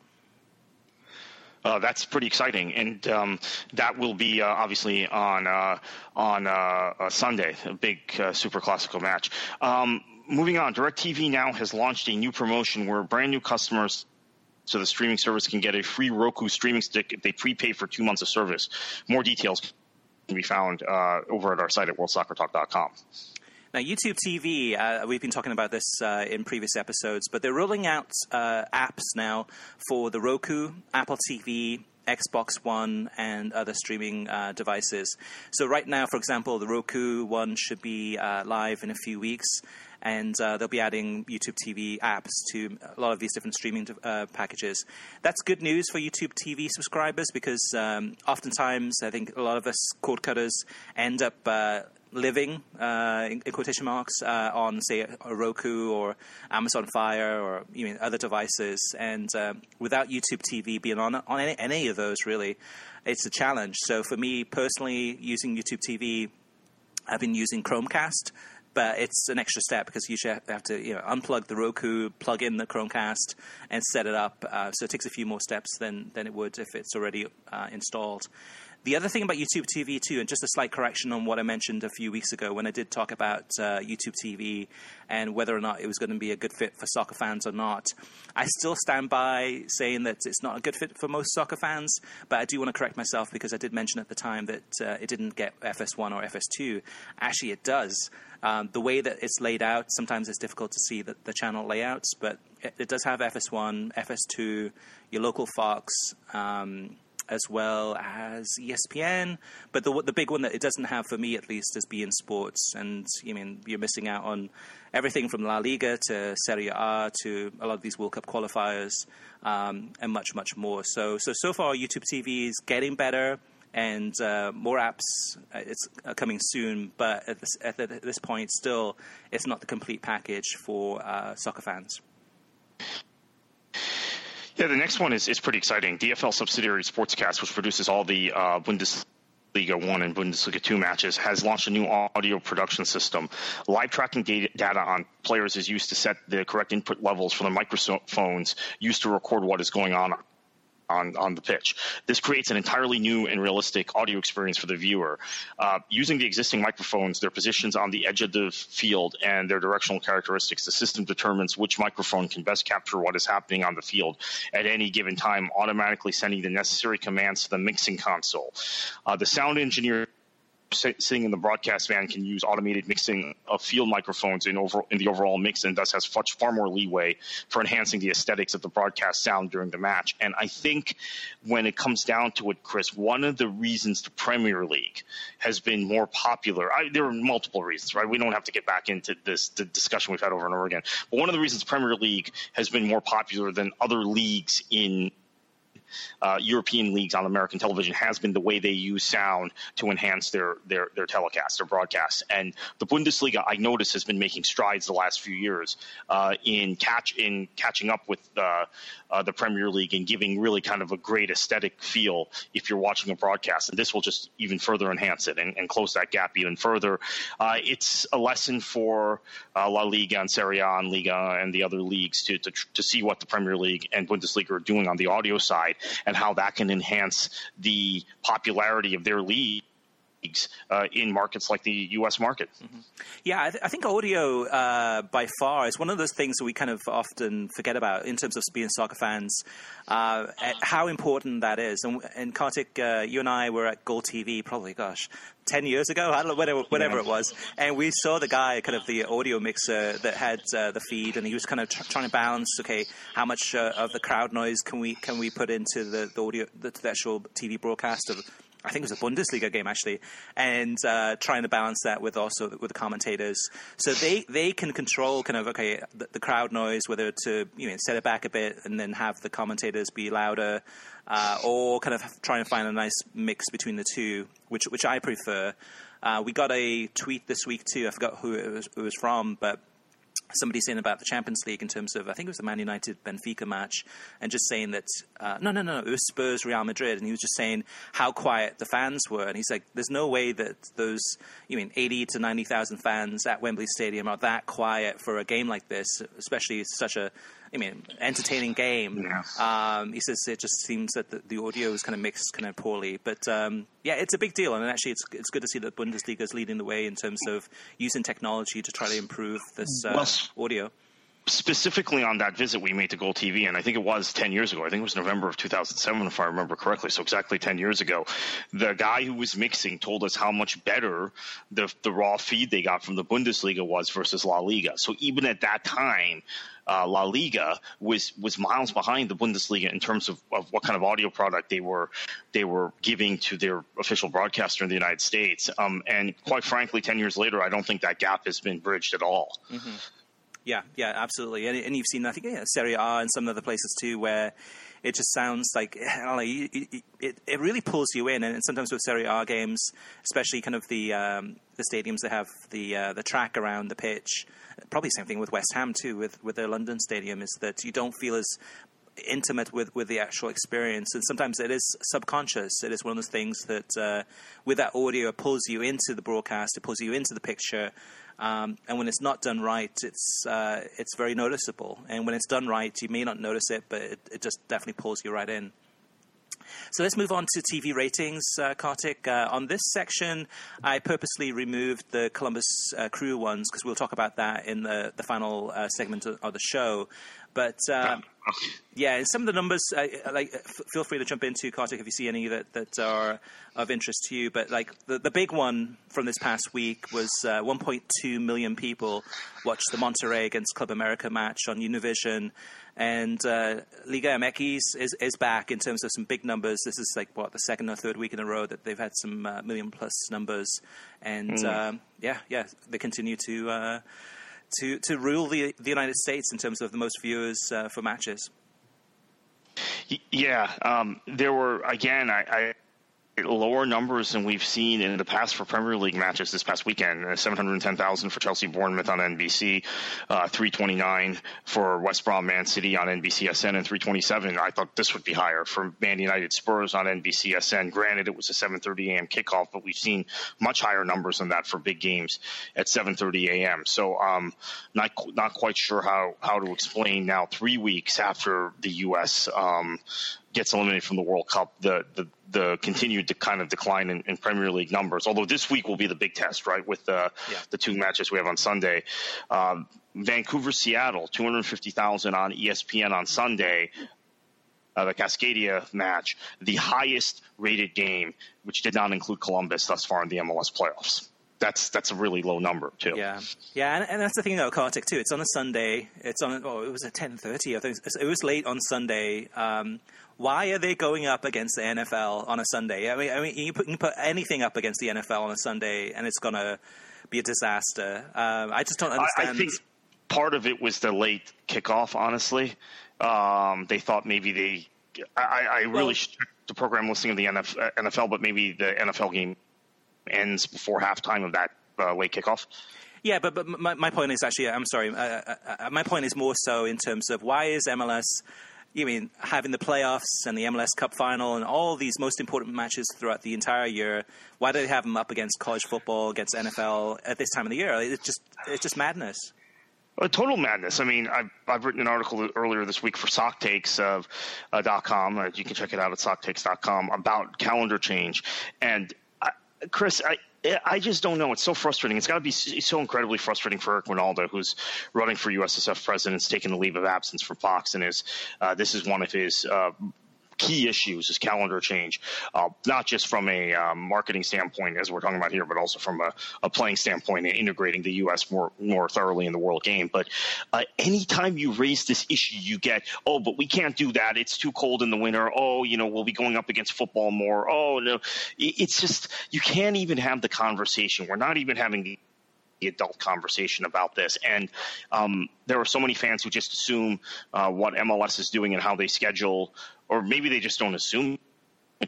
Uh, that's pretty exciting, and um, that will be uh, obviously on uh, on uh, Sunday, a big uh, super classical match. Um, moving on, DirecTV now has launched a new promotion where brand new customers to the streaming service can get a free Roku streaming stick if they prepay for two months of service. More details can be found uh, over at our site at worldsoccertalk.com. Now, YouTube TV, uh, we've been talking about this uh, in previous episodes, but they're rolling out uh, apps now for the Roku, Apple TV, Xbox One, and other streaming uh, devices. So, right now, for example, the Roku one should be uh, live in a few weeks and uh, they'll be adding YouTube TV apps to a lot of these different streaming uh, packages. That's good news for YouTube TV subscribers because um, oftentimes I think a lot of us cord cutters end up uh, living, uh, in, quotation marks, uh, on say Roku or Amazon Fire or even other devices, and uh, without YouTube TV being on on any, any of those, really, it's a challenge. So for me personally, using YouTube TV, I've been using Chromecast but it's an extra step because you have to you know unplug the Roku, plug in the Chromecast, and set it up. Uh, so it takes a few more steps than than it would if it's already uh, installed. The other thing about YouTube TV too, and just a slight correction on what I mentioned a few weeks ago when I did talk about uh, YouTube TV and whether or not it was going to be a good fit for soccer fans or not. I still stand by saying that it's not a good fit for most soccer fans, but I do want to correct myself because I did mention at the time that uh, it didn't get FS1 or FS2. Actually, it does. Um, the way that it's laid out, sometimes it's difficult to see the, the channel layouts, but it, it, does have FS1, FS2, your local Fox, um, as well as ESPN. But the the big one that it doesn't have for me, at least, is beIN Sports. And I mean, you're missing out on everything from La Liga to Serie A to a lot of these World Cup qualifiers um, and much, much more. So, so so far, YouTube TV is getting better and uh, more apps uh, it's uh, coming soon. But at this, at this, point, still, it's not the complete package for uh, soccer fans. Yeah, the next one is, is pretty exciting. DFL subsidiary Sportscast, which produces all the uh, Bundesliga 1 and Bundesliga 2 matches, has launched a new audio production system. Live tracking data on players is used to set the correct input levels for the microphones used to record what is going on on, on the pitch. This creates an entirely new and realistic audio experience for the viewer. Uh, using the existing microphones, their positions on the edge of the field, and their directional characteristics, the system determines which microphone can best capture what is happening on the field at any given time, automatically sending the necessary commands to the mixing console. Uh, the sound engineer sitting in the broadcast van can use automated mixing of field microphones in over in the overall mix, and thus has much far more leeway for enhancing the aesthetics of the broadcast sound during the match. And I think when it comes down to it, Chris, one of the reasons the Premier League has been more popular, I, there are multiple reasons, right? We don't have to get back into this the discussion we've had over and over again. But one of the reasons Premier League has been more popular than other leagues in uh, European leagues on American television has been the way they use sound to enhance their their their telecasts, their broadcasts. And the Bundesliga, I notice, has been making strides the last few years uh, in catch in catching up with uh, uh, the Premier League and giving really kind of a great aesthetic feel if you're watching a broadcast. And this will just even further enhance it and, and close that gap even further. Uh, it's a lesson for uh, La Liga and Serie A and Liga and the other leagues to, to to see what the Premier League and Bundesliga are doing on the audio side and how that can enhance the popularity of their league uh, in markets like the U.S. market. Mm-hmm. Yeah, I, th- I, think audio uh, by far is one of those things that we kind of often forget about in terms of being soccer fans. Uh, how important that is, and, and Kartik, uh, you and I were at GolTV probably, gosh, ten years ago, I don't know, whatever, whatever yeah. it was, and we saw the guy, kind of the audio mixer that had uh, the feed, and he was kind of tr- trying to balance, okay, how much uh, of the crowd noise can we can we put into the, the audio, the, the actual TV broadcast of I think it was a Bundesliga game actually, and uh, trying to balance that with also with the commentators. So they, they can control kind of okay the, the, crowd noise, whether to you know set it back a bit and then have the commentators be louder, uh, or kind of try and find a nice mix between the two, which which I prefer. Uh, we got a tweet this week too. I forgot who it was, it was from, but somebody saying about the Champions League in terms of I think it was the Man United Benfica match, and just saying that uh, no, no, no, it was Spurs Real Madrid, and he was just saying how quiet the fans were, and he's like, there's no way that those you mean eighty to ninety thousand fans at Wembley Stadium are that quiet for a game like this, especially such a I mean, entertaining game. Um, he says it just seems that the, the, audio is kind of mixed kind of poorly. But um, yeah, it's a big deal, and actually, it's it's good to see that Bundesliga is leading the way in terms of using technology to try to improve this uh, well, audio specifically on that visit we made to GolTV, and I think it was 10 years ago. I think it was November of 2007, if I remember correctly. So exactly 10 years ago, the guy who was mixing told us how much better the the raw feed they got from the Bundesliga was versus La Liga. So even at that time, uh, La Liga was was miles behind the Bundesliga in terms of, of what kind of audio product they were they were giving to their official broadcaster in the United States. Um, and quite frankly, 10 years later, I don't think that gap has been bridged at all. Mm-hmm. Yeah, yeah, absolutely. And, and you've seen, I think, yeah, Serie A and some other places too, where it just sounds like it, it, it really pulls you in. And sometimes with Serie A games, especially kind of the um, the stadiums that have the uh, the track around the pitch, probably same thing with West Ham too, with with their London stadium, is that you don't feel as intimate with, with the actual experience. And sometimes it is subconscious. It is one of those things that, uh, with that audio, it pulls you into the broadcast, it pulls you into the picture, um, and when it's not done right, it's uh, it's very noticeable. And when it's done right, you may not notice it, but it, it just definitely pulls you right in. So let's move on to TV ratings, uh, Kartik. Uh, on this section, I purposely removed the Columbus uh, Crew ones because we'll talk about that in the, the final uh, segment of, of, the show. But um, yeah, some of the numbers, uh, like, f- feel free to jump into Kartik if you see any that, that are of interest to you. But like the, the big one from this past week was uh, 1.2 million people watched the Monterrey against Club America match on Univision, and uh, Liga MX is is back in terms of some big numbers. This is like what the second or third week in a row that they've had some uh, million plus numbers, and mm. um, yeah, yeah, they continue to uh, to to rule the the United States in terms of the most viewers uh, for matches. Yeah, um, there were again. I, I lower numbers than we've seen in the past for Premier League matches this past weekend. Uh, 710,000 for Chelsea Bournemouth on NBC, uh, 329 for West Brom Man City on NBCSN, and 327. I thought this would be higher for Man United Spurs on NBCSN. Granted, it was a 7:30 a.m. kickoff, but we've seen much higher numbers than that for big games at 7:30 a.m. So, um, not not quite sure how how to explain now three weeks after the U.S. Um, gets eliminated from the World Cup, the the, the continued to kind of decline in, in, Premier League numbers. Although this week will be the big test, right? With the yeah. the two matches we have on Sunday, um, Vancouver Seattle, two hundred fifty thousand on ESPN on Sunday. uh, the Cascadia match, the highest rated game, which did not include Columbus thus far in the MLS playoffs. That's that's a really low number too. Yeah, yeah, and, and that's the thing about Kartik too. It's on a Sunday. It's on. Oh, it was at ten thirty. I think it was late on Sunday. Um, why are they going up against the NFL on a Sunday? I mean, I mean, you, put, you put anything up against the NFL on a Sunday, and it's gonna be a disaster. Um, I just don't understand. I, I, think part of it was the late kickoff. Honestly, um, they thought maybe they. I, I really well, should the program listing of the NFL, but maybe the NFL game ends before halftime of that uh, late kickoff. Yeah, but but my, my point is actually, I'm sorry, uh, uh, uh my point is more so in terms of why is MLS you mean having the playoffs and the MLS Cup final and all these most important matches throughout the entire year? Why do they have them up against college football, against NFL at this time of the year? It's just it's just madness. A total madness. I mean, I've, I've written an article earlier this week for SocTakes of uh, .com. Uh, you can check it out at SocTakes.com about calendar change. And Chris, I, I just don't know. It's so frustrating. It's got to be so incredibly frustrating for Eric Wynalda, who's running for USSF president, taking a leave of absence for Fox, and is uh, this is one of his uh, key issues is calendar change, uh, not just from a um, marketing standpoint, as we're talking about here, but also from a, a, playing standpoint and integrating the U.S. more more thoroughly in the world game. But uh, anytime you raise this issue, you get, oh, but we can't do that. It's too cold in the winter. Oh, you know, we'll be going up against football more. Oh, no. It's just, you can't even have the conversation. We're not even having the adult conversation about this. And um, there are so many fans who just assume uh, what MLS is doing and how they schedule or maybe they just don't assume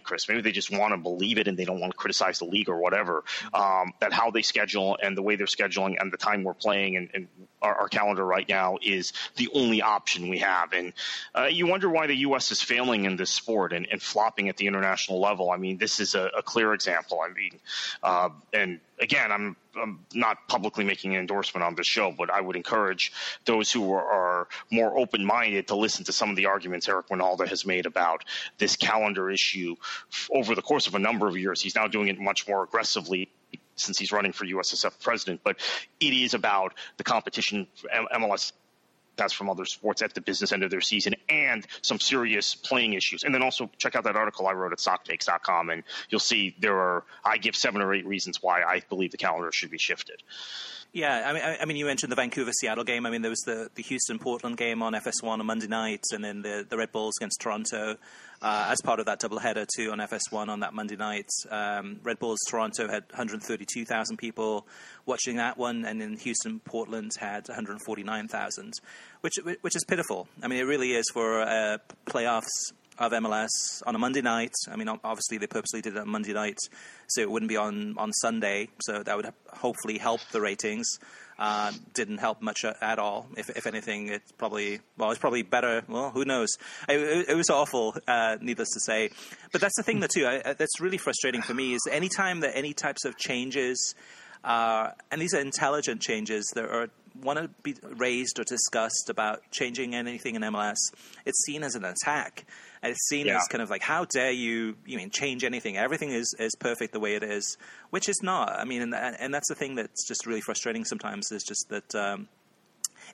Chris. Maybe they just want to believe it and they don't want to criticize the league or whatever. Um, that how they schedule and the way they're scheduling and the time we're playing and, and our, our, calendar right now is the only option we have. And uh, you wonder why the U.S. is failing in this sport and, and flopping at the international level. I mean, this is a, a clear example. I mean, uh, and again, I'm, I'm, not publicly making an endorsement on this show, but I would encourage those who are, are more open minded to listen to some of the arguments Eric Wynalda has made about this calendar issue over the course of a number of years. He's now doing it much more aggressively since he's running for USSF president, but it is about the competition MLS has from other sports at the business end of their season and some serious playing issues. And then also check out that article I wrote at soctakes.com and you'll see there are, I give seven or eight reasons why I believe the calendar should be shifted. Yeah, I mean, I mean, you mentioned the Vancouver Seattle game. I mean, there was the, the Houston Portland game on FS1 on Monday night, and then the, the Red Bulls against Toronto uh, as part of that doubleheader too on FS1 on that Monday night. Um, Red Bulls Toronto had 132,000 people watching that one, and in Houston Portland had 149,000, which which is pitiful. I mean, it really is for uh, playoffs of MLS on a Monday night. I mean, obviously they purposely did it on Monday night, so it wouldn't be on on Sunday. So that would hopefully help the ratings. Uh, didn't help much at all. If, if anything, it's probably well, it's probably better. Well, who knows? It, it, was awful, uh, needless to say. But that's the thing, that too. I, that's really frustrating for me. Is anytime that any types of changes, uh, and these are intelligent changes that are want to be raised or discussed about changing anything in MLS, it's seen as an attack. It's seen yeah. as kind of like, how dare you, you mean, change anything? Everything is, is perfect the way it is, which is not. I mean, and, and that's the thing that's just really frustrating sometimes is just that um,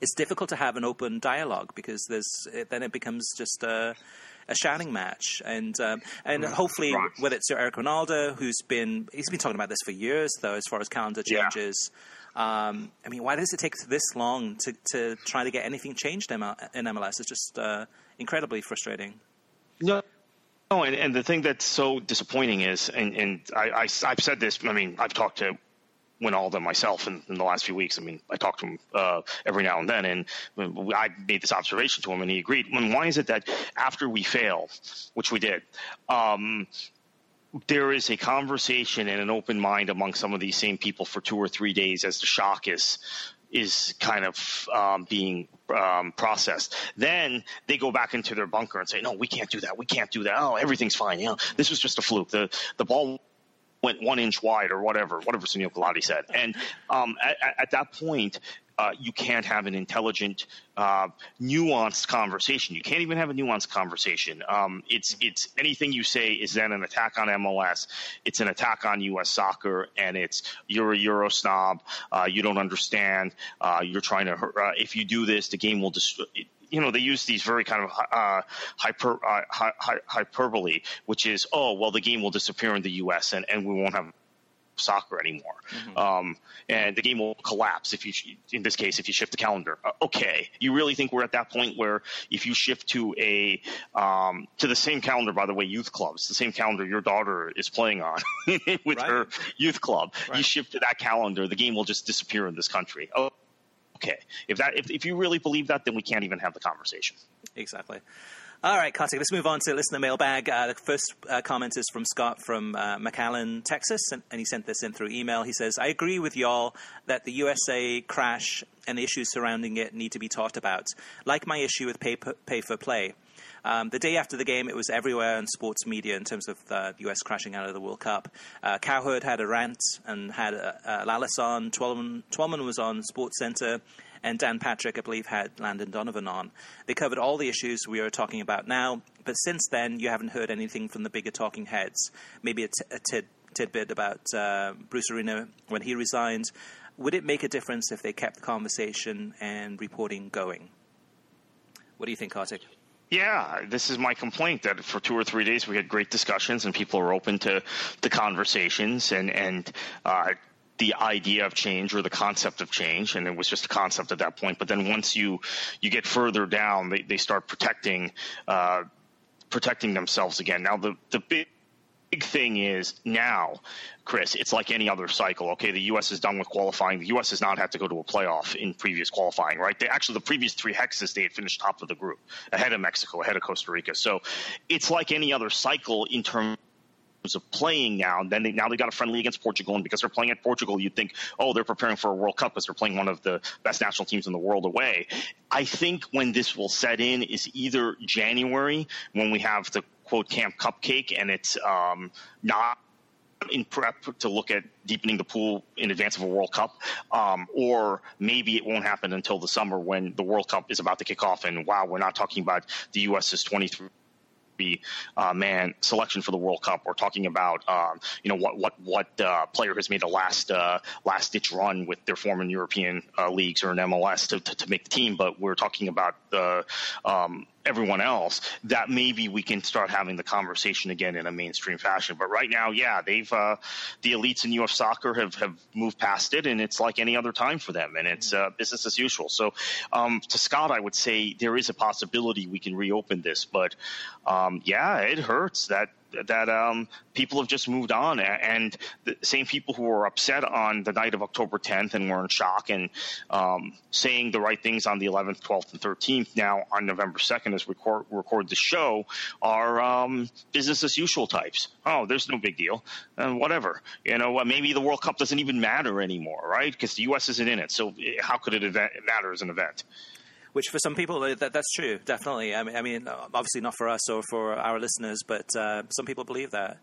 it's difficult to have an open dialogue because there's it, then it becomes just a, a shouting match, and um, and hopefully right. whether it's Eric Wynalda, who's been he's been talking about this for years though, as far as calendar changes. Yeah. Um, I mean, why does it take this long to, to try to get anything changed in MLS? It's just uh, incredibly frustrating. No, no, and, and the thing that's so disappointing is, and, and I, I, have said this. I mean, I've talked to Wynalda myself in, in the last few weeks. I mean, I talk to him uh, every now and then, and I made this observation to him, and he agreed. And why is it that after we fail, which we did, um, there is a conversation and an open mind among some of these same people for two or three days as the shock is is kind of um, being um, processed. Then they go back into their bunker and say, "No, we can't do that. We can't do that. Oh, everything's fine. You know, this was just a fluke. The the ball." Went one inch wide, or whatever, whatever Sunil Gulati said, and um, at, at that point, uh, you can't have an intelligent, uh, nuanced conversation. You can't even have a nuanced conversation. Um, it's it's anything you say is then an attack on MLS. It's an attack on U.S. soccer, and it's you're a Euro snob. Uh, you don't understand. Uh, you're trying to. Uh, if you do this, the game will destroy. you know they use these very kind of uh, hyper uh, hy- hyperbole, which is oh well the game will disappear in the U.S. and and we won't have soccer anymore. Mm-hmm. Um, and the game will collapse if you, in this case, if you shift the calendar. Uh, okay, you really think we're at that point where if you shift to a um, to the same calendar, by the way, youth clubs, the same calendar your daughter is playing on with right. her youth club, right. you shift to that calendar, the game will just disappear in this country. Oh, okay, if that if, if you really believe that, then we can't even have the conversation. Exactly. All right, Kartik, let's move on to listener mailbag. Uh, the first uh, comment is from Scott from uh, McAllen, Texas, and, and, he sent this in through email. He says, I agree with y'all that the USA crash and the issues surrounding it need to be talked about, like my issue with pay, pay for play. Um, the day after the game, it was everywhere in sports media in terms of the US crashing out of the World Cup. Uh, Cowherd had a rant and had uh, uh, Lalas on. Twellman, Twellman was on Sports Center and Dan Patrick, I believe, had Landon Donovan on. They covered all the issues we are talking about now, but since then, you haven't heard anything from the bigger talking heads. Maybe a, t- a tid- tidbit about uh, Bruce Arena when he resigned. Would it make a difference if they kept the conversation and reporting going? What do you think, Kartik? Yeah, this is my complaint that for two or three days we had great discussions and people were open to the conversations and and uh, the idea of change or the concept of change, and it was just a concept at that point. But then once you you get further down, they, they start protecting uh, protecting themselves again. Now the the big big thing is now, Chris, it's like any other cycle. Okay, the U.S. is done with qualifying. The U.S. has not had to go to a playoff in previous qualifying, right? They, actually, the previous three hexes, they had finished top of the group, ahead of Mexico, ahead of Costa Rica. So it's like any other cycle in terms of playing now. Then they, now they got a friendly against Portugal, and because they're playing at Portugal, you'd think, oh, they're preparing for a World Cup because they're playing one of the best national teams in the world away. I think when this will set in is either January when we have the quote Camp Cupcake, and it's um, not in prep to look at deepening the pool in advance of a World Cup, um, or maybe it won't happen until the summer when the World Cup is about to kick off. And wow, we're not talking about the U.S.'s 23 uh, man selection for the World Cup. We're talking about um, you know what what what uh, player has made a last uh, last ditch run with their former European uh, leagues or an MLS to, to, to, make the team, but we're talking about the um, everyone else, that maybe we can start having the conversation again in a mainstream fashion. But right now, yeah, they've uh, the elites in U.S. soccer have have moved past it, and it's like any other time for them, and it's uh, business as usual. So, um, to Scott, I would say there is a possibility we can reopen this, but um, yeah, it hurts that that um, people have just moved on, and the same people who were upset on the night of October 10th and were in shock and um, saying the right things on the 11th, 12th, and 13th now on November 2nd as we record, record the show are um, business as usual types. Oh, there's no big deal, and whatever. You know, maybe the World Cup doesn't even matter anymore, right? Because the U.S. isn't in it, so eh, how could it event, matter as an event? Which for some people that, that's true, definitely. I mean, I mean, obviously not for us or for our listeners, but uh, some people believe that.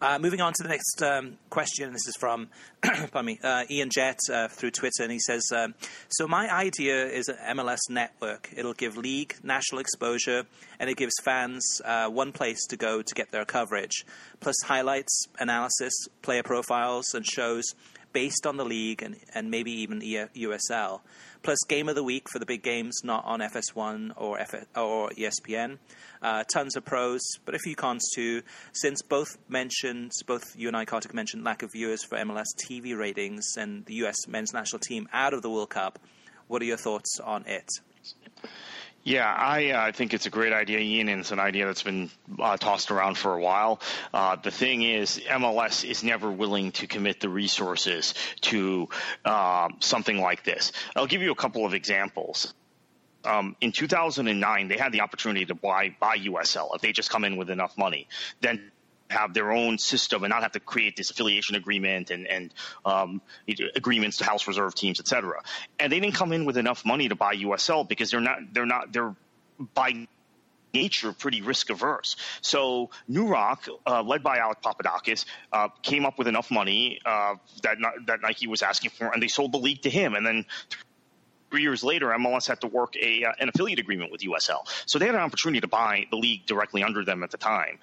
Uh, moving on to the next um, question. This is from, pardon me, uh, Ian Jett uh, through Twitter, and he says, um, "So my idea is an MLS network. It'll give league national exposure, and it gives fans uh, one place to go to get their coverage, plus highlights, analysis, player profiles, and shows." Based on the league and, and maybe even USL plus game of the week for the big games, not on FS1 or F- or ESPN. Uh, tons of pros, but a few cons too. Since both mentioned, both you and I, Kartik, mentioned lack of viewers for MLS TV ratings and the US men's national team out of the World Cup. What are your thoughts on it? Yeah, I uh, think it's a great idea, Ian, and it's an idea that's been uh, tossed around for a while. Uh, the thing is, MLS is never willing to commit the resources to um, something like this. I'll give you a couple of examples. Um, in 2009, they had the opportunity to buy buy USL if they just come in with enough money. Then have their own system and not have to create this affiliation agreement and, and um, agreements to house reserve teams, et cetera. And they didn't come in with enough money to buy USL because they're not they're not they're by nature pretty risk averse. So NuRock, uh, led by Alec Papadakis, uh, came up with enough money uh, that that Nike was asking for, and they sold the league to him. And then three years later, MLS had to work a uh, an affiliate agreement with USL. So they had an opportunity to buy the league directly under them at the time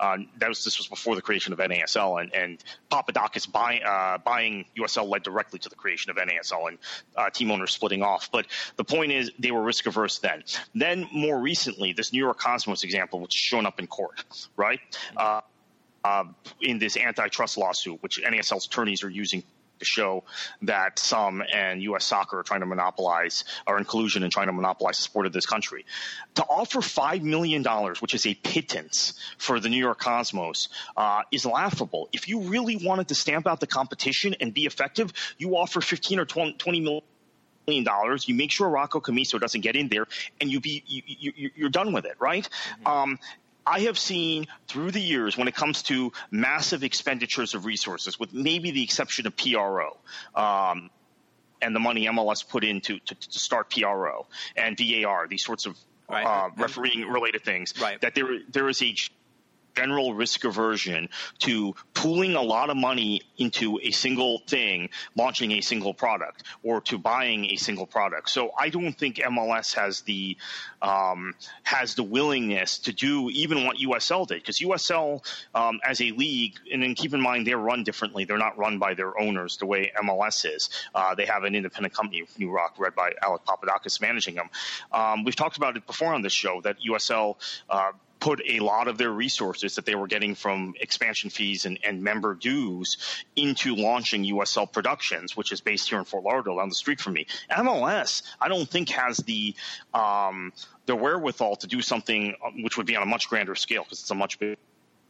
Uh, that was this was before the creation of NASL, and, and Papadakis buy, uh, buying USL led directly to the creation of NASL and uh, team owners splitting off. But the point is, they were risk averse then. Then more recently, this New York Cosmos example, which is shown up in court, right? Uh, uh, in this antitrust lawsuit, which NASL's attorneys are using to show that some and U.S. soccer are trying to monopolize, are in collusion and trying to monopolize the sport of this country. To offer $5 million, which is a pittance for the New York Cosmos, uh, is laughable. If you really wanted to stamp out the competition and be effective, you offer 15 or 20, 20 million million dollars. You make sure Rocco Commisso doesn't get in there, and you be you, you, are done with it, right? Mm-hmm. Um, I have seen through the years when it comes to massive expenditures of resources, with maybe the exception of PRO. Um, and the money MLS put into to, to start PRO and VAR, these sorts of right. uh, refereeing related things, right. that there there is a general risk aversion to pooling a lot of money into a single thing, launching a single product, or to buying a single product. So I don't think MLS has the um, has the willingness to do even what USL did, because USL um, as a league, and then keep in mind they're run differently. They're not run by their owners the way MLS is. Uh, they have an independent company, NuRock, led by Alec Papadakis, managing them. Um, we've talked about it before on this show that USL. Uh, put a lot of their resources that they were getting from expansion fees and, and, member dues into launching USL Productions, which is based here in Fort Lauderdale down the street from me. MLS, I don't think has the um, the wherewithal to do something um, which would be on a much grander scale because it's a much bigger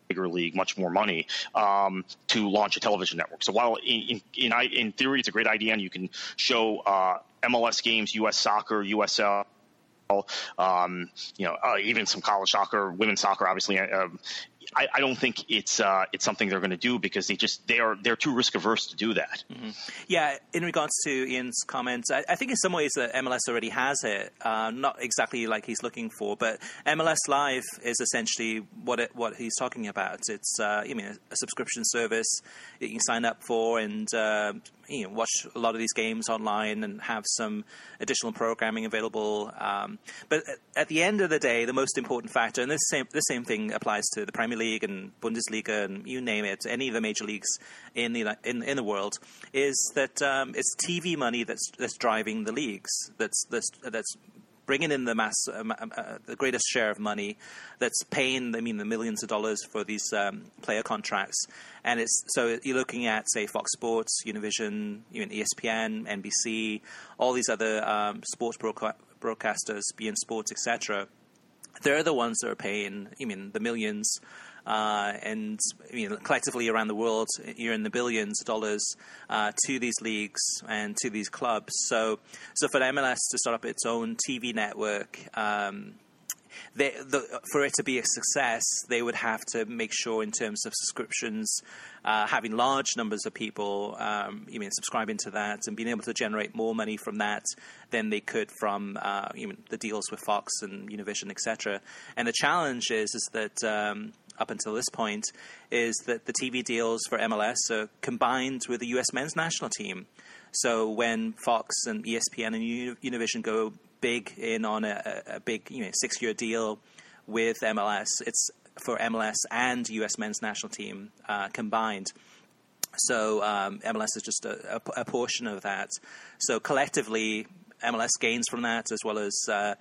bigger league, much more money um, to launch a television network. So while in, in, in, theory it's a great idea and you can show uh, MLS games, U.S. soccer, USL um, you know, uh, even some college soccer, women's soccer, obviously. Uh, I, I, don't think it's uh, it's something they're going to do because they just they are they're too risk averse to do that. Mm-hmm. Yeah, in regards to Ian's comments, I, I, think in some ways that MLS already has it, uh, not exactly like he's looking for, but MLS Live is essentially what it, what he's talking about. It's uh, I mean a, a, subscription service that you can sign up for and uh, you know watch a lot of these games online and have some additional programming available. Um, but at the end of the day, the most important factor, and this same the same thing applies to the Premier League and Bundesliga and you name it, any of the major leagues in the in, in the world, is that um, it's TV money that's that's driving the leagues. That's that's that's bringing in the mass, uh, uh, the greatest share of money, that's paying, I mean, the millions of dollars for these um, player contracts. And it's so you're looking at, say, Fox Sports, Univision, even ESPN, NBC, all these other um, sports broadcasters, beIN Sports, etc. They're the ones that are paying, I mean, the millions uh, and you know, collectively around the world, you're in the billions of dollars uh, to these leagues and to these clubs. So, so for MLS to start up its own TV network. Um, they, the, for it to be a success, they would have to make sure, in terms of subscriptions, uh, having large numbers of people, um, you mean subscribing to that, and being able to generate more money from that than they could from uh, you know, the deals with Fox and Univision, etc. And the challenge is is that um, up until this point is that the TV deals for MLS are combined with the U.S. men's national team. So when Fox and ESPN and Univision go big in on a, a big you know, six year deal with MLS, it's for MLS and U.S. men's national team uh, combined. So um, MLS is just a, a, a, portion of that. So collectively, MLS gains from that as well as uh,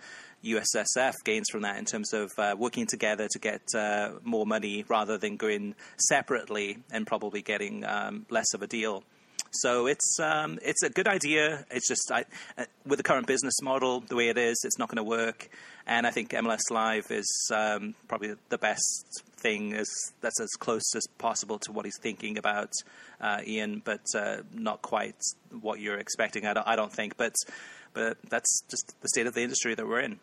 USSF gains from that in terms of uh, working together to get uh, more money rather than going separately and probably getting um, less of a deal. So it's um, it's a good idea. It's just I, uh, with the current business model the way it is, it's not going to work. And I think MLS Live is um, probably the best thing. Is that's as close as possible to what he's thinking about, uh, Ian, but uh, not quite what you're expecting. I don't, I don't think, but but that's just the state of the industry that we're in.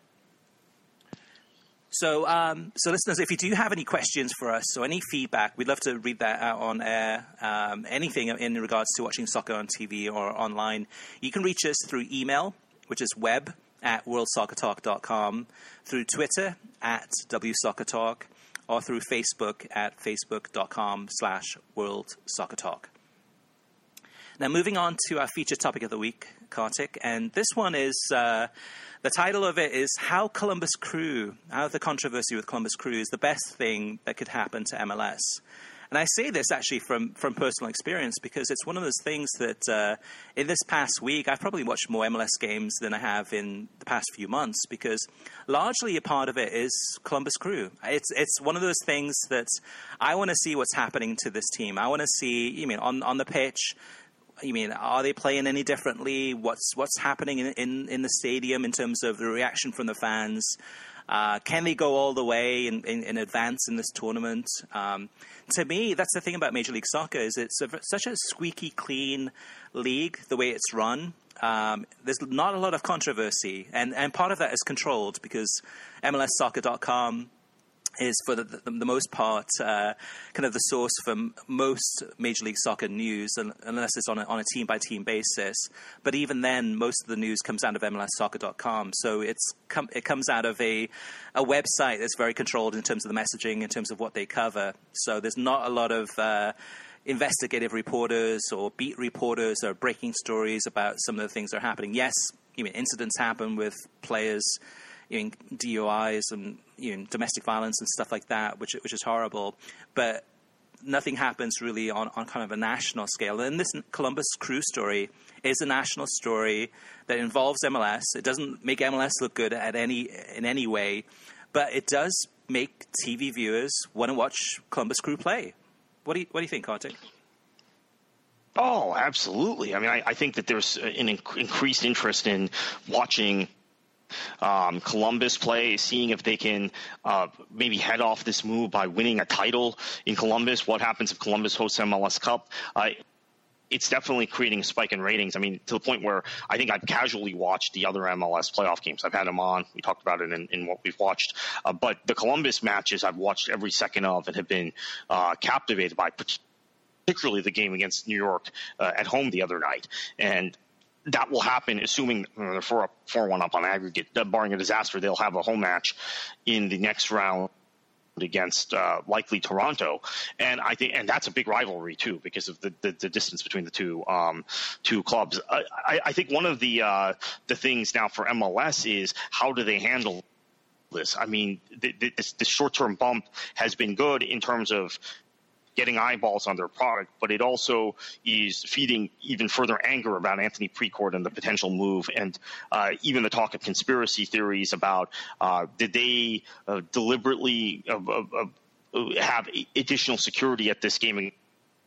So, um, so listeners, if you do have any questions for us or any feedback, we'd love to read that out on air. Um, anything in regards to watching soccer on TV or online, you can reach us through email, which is web at worldsoccertalk.com, through Twitter at WSoccerTalk, or through Facebook at facebook.com slash worldsoccertalk. Now, moving on to our feature topic of the week, Kartik, and this one is uh, The title of it is How Columbus Crew, How the Controversy with Columbus Crew is the Best Thing That Could Happen to MLS. And I say this actually from, from personal experience because it's one of those things that uh, in this past week, I've probably watched more MLS games than I have in the past few months because largely a part of it is Columbus Crew. It's, it's one of those things that I want to see what's happening to this team. I want to see, you mean, on, on the pitch, you mean are they playing any differently? What's what's happening in, in, in the stadium in terms of the reaction from the fans? Uh, can they go all the way in, in, in advance in this tournament? Um, to me, that's the thing about Major League Soccer is it's a, such a squeaky clean league the way it's run. Um, there's not a lot of controversy, and, and part of that is controlled because MLSsoccer.com is for the, the, the most part uh, kind of the source for m- most Major League Soccer news, unless it's on a, on a team by team basis. But even then, most of the news comes out of MLSsoccer.com. So it's com- it comes out of a a website that's very controlled in terms of the messaging, in terms of what they cover. So there's not a lot of uh, investigative reporters or beat reporters or breaking stories about some of the things that are happening. Yes, you mean incidents happen with players you know, DUIs and you know, domestic violence and stuff like that, which which is horrible. But nothing happens really on, on kind of a national scale. And this Columbus Crew story is a national story that involves MLS. It doesn't make MLS look good at any in any way, but it does make TV viewers want to watch Columbus Crew play. What do you what do you think, Kartik? Oh, absolutely. I mean, I, I think that there's uh, an inc- increased interest in watching um, Columbus play, seeing if they can uh, maybe head off this move by winning a title in Columbus. What happens if Columbus hosts MLS Cup? Uh, it's definitely creating a spike in ratings. I mean, to the point where I think I've casually watched the other MLS playoff games. I've had them on. We talked about it in, in what we've watched. Uh, but the Columbus matches I've watched every second of and have been uh, captivated by, particularly the game against New York uh, at home the other night. And that will happen, assuming they're four four one up on aggregate. barring a disaster, they'll have a home match in the next round against uh, likely Toronto, and I think, and that's a big rivalry too because of the, the, the distance between the two um, two clubs. I, I, think one of the uh, the things now for MLS is how do they handle this? I mean, the, the, the short term bump has been good in terms of getting eyeballs on their product, but it also is feeding even further anger about Anthony Precourt and the potential move, and uh, even the talk of conspiracy theories about uh, did they uh, deliberately uh, uh, uh, have additional security at this game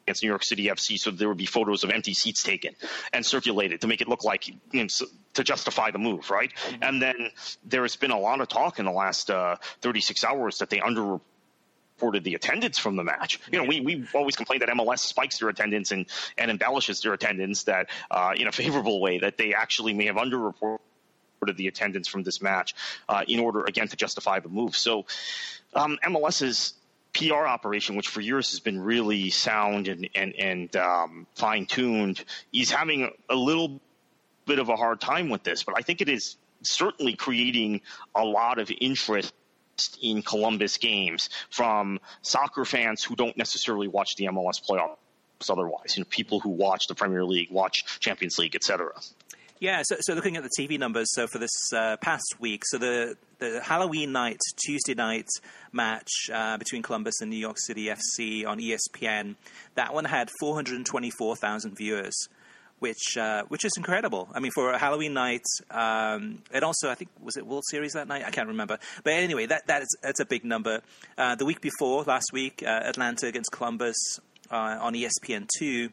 against New York City FC, so there would be photos of empty seats taken and circulated to make it look like you know, to justify the move, right? Mm-hmm. And then there has been a lot of talk in the last 36 hours that they under reported the attendance from the match. You know, we we always complain that MLS spikes their attendance and and embellishes their attendance that uh, in a favorable way that they actually may have underreported the attendance from this match uh, in order again to justify the move. So um, MLS's PR operation, which for years has been really sound and and, and um, fine tuned, is having a little bit of a hard time with this. But I think it is certainly creating a lot of interest in Columbus games from soccer fans who don't necessarily watch the MLS playoffs otherwise. You know, people who watch the Premier League, watch Champions League, etc. Yeah, so, so looking at the TV numbers, so for this uh, past week, so the, the Halloween night, Tuesday night match uh, between Columbus and New York City FC on ESPN, that one had 424,000 viewers which uh, which is incredible. I mean, for Halloween night, um, and also I think was it World Series that night? I can't remember. But anyway, that that is that's a big number. Uh, the week before, last week, uh, Atlanta against Columbus uh, on ESPN two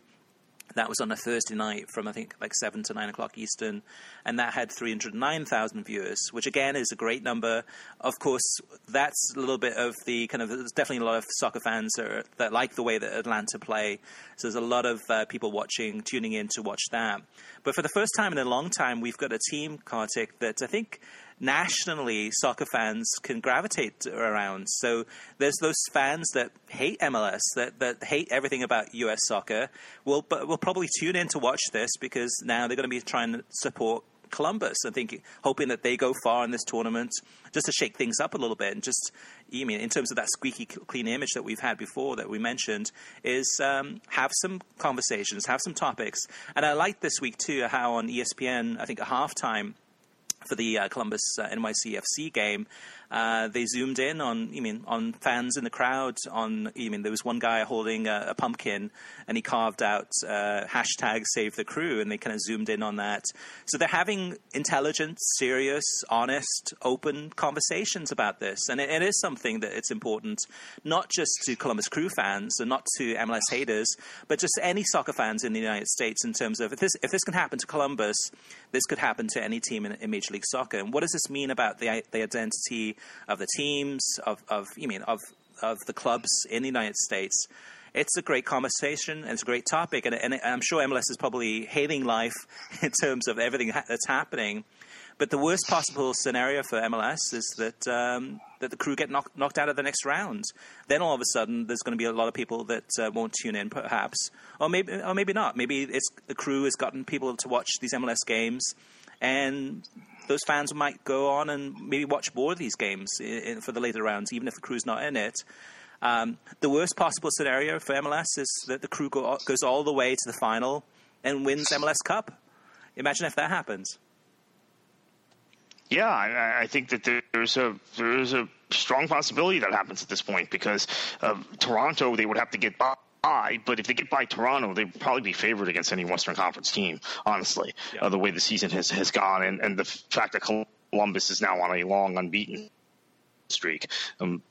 that was on a Thursday night from I think like seven to nine o'clock Eastern, and that had three hundred nine thousand viewers, which again is a great number. Of course, that's a little bit of the kind of there's definitely a lot of soccer fans that, are, that like the way that Atlanta play. So there's a lot of uh, people watching, tuning in to watch that. But for the first time in a long time, we've got a team, Kartik, that I think nationally soccer fans can gravitate around. So there's those fans that hate MLS, that, that hate everything about US soccer, will but will probably tune in to watch this because now they're going to be trying to support Columbus and thinking, hoping that they go far in this tournament, just to shake things up a little bit, and just, you mean, in terms of that squeaky clean image that we've had before that we mentioned, is um, have some conversations, have some topics, and I like this week too how on ESPN, I think at halftime for the uh, Columbus uh, NYCFC game, uh, they zoomed in on, you mean, on fans in the crowd. On, you mean, there was one guy holding a, a pumpkin, and he carved out uh, hashtag Save the Crew, and they kind of zoomed in on that. So they're having intelligent, serious, honest, open conversations about this, and it, it is something that it's important not just to Columbus Crew fans and not to MLS haters, but just any soccer fans in the United States in terms of if this if this can happen to Columbus, this could happen to any team in, in Major League Soccer. And what does this mean about the the identity of the teams of of you mean of of the clubs in the United States? It's a great conversation and it's a great topic, and, and I'm sure MLS is probably hating life in terms of everything that's happening. But the worst possible scenario for MLS is that um, that the crew get knocked, knocked out of the next round. Then all of a sudden, there's going to be a lot of people that uh, won't tune in, perhaps, or maybe or maybe not. Maybe it's the crew has gotten people to watch these MLS games, and those fans might go on and maybe watch more of these games in, in, for the later rounds, even if the crew's not in it. Um, the worst possible scenario for MLS is that the crew go, goes all the way to the final and wins MLS Cup. Imagine if that happens. Yeah, I, I think that there's a there's a strong possibility that happens at this point because uh, Toronto they would have to get by. But if they get by Toronto, they'd probably be favored against any Western Conference team. Honestly, yeah. uh, the way the season has, has gone, and, and the fact that Columbus is now on a long unbeaten streak. Um,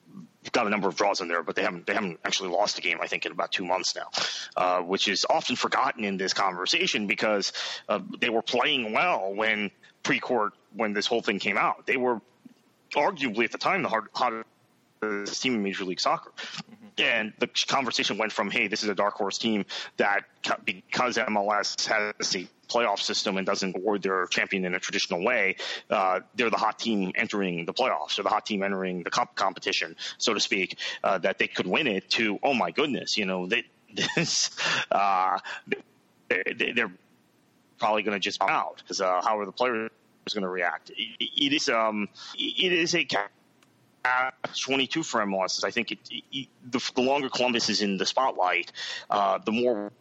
got a number of draws in there, but they haven't they haven't actually lost a game. I think in about two months now, uh, which is often forgotten in this conversation because uh, they were playing well when Precourt when this whole thing came out. They were arguably at the time the hard, hottest team in Major League Soccer. And the conversation went from, hey, this is a dark horse team that because MLS has a playoff system and doesn't award their champion in a traditional way, uh, they're the hot team entering the playoffs or the hot team entering the cup competition, so to speak, uh, that they could win it to, oh my goodness, you know, they, this, uh, they, they're probably going to just out because uh, how are the players going to react? It, it is um, it is a 22 for MLS. I think it, it, the, the, longer Columbus is in the spotlight, uh, the more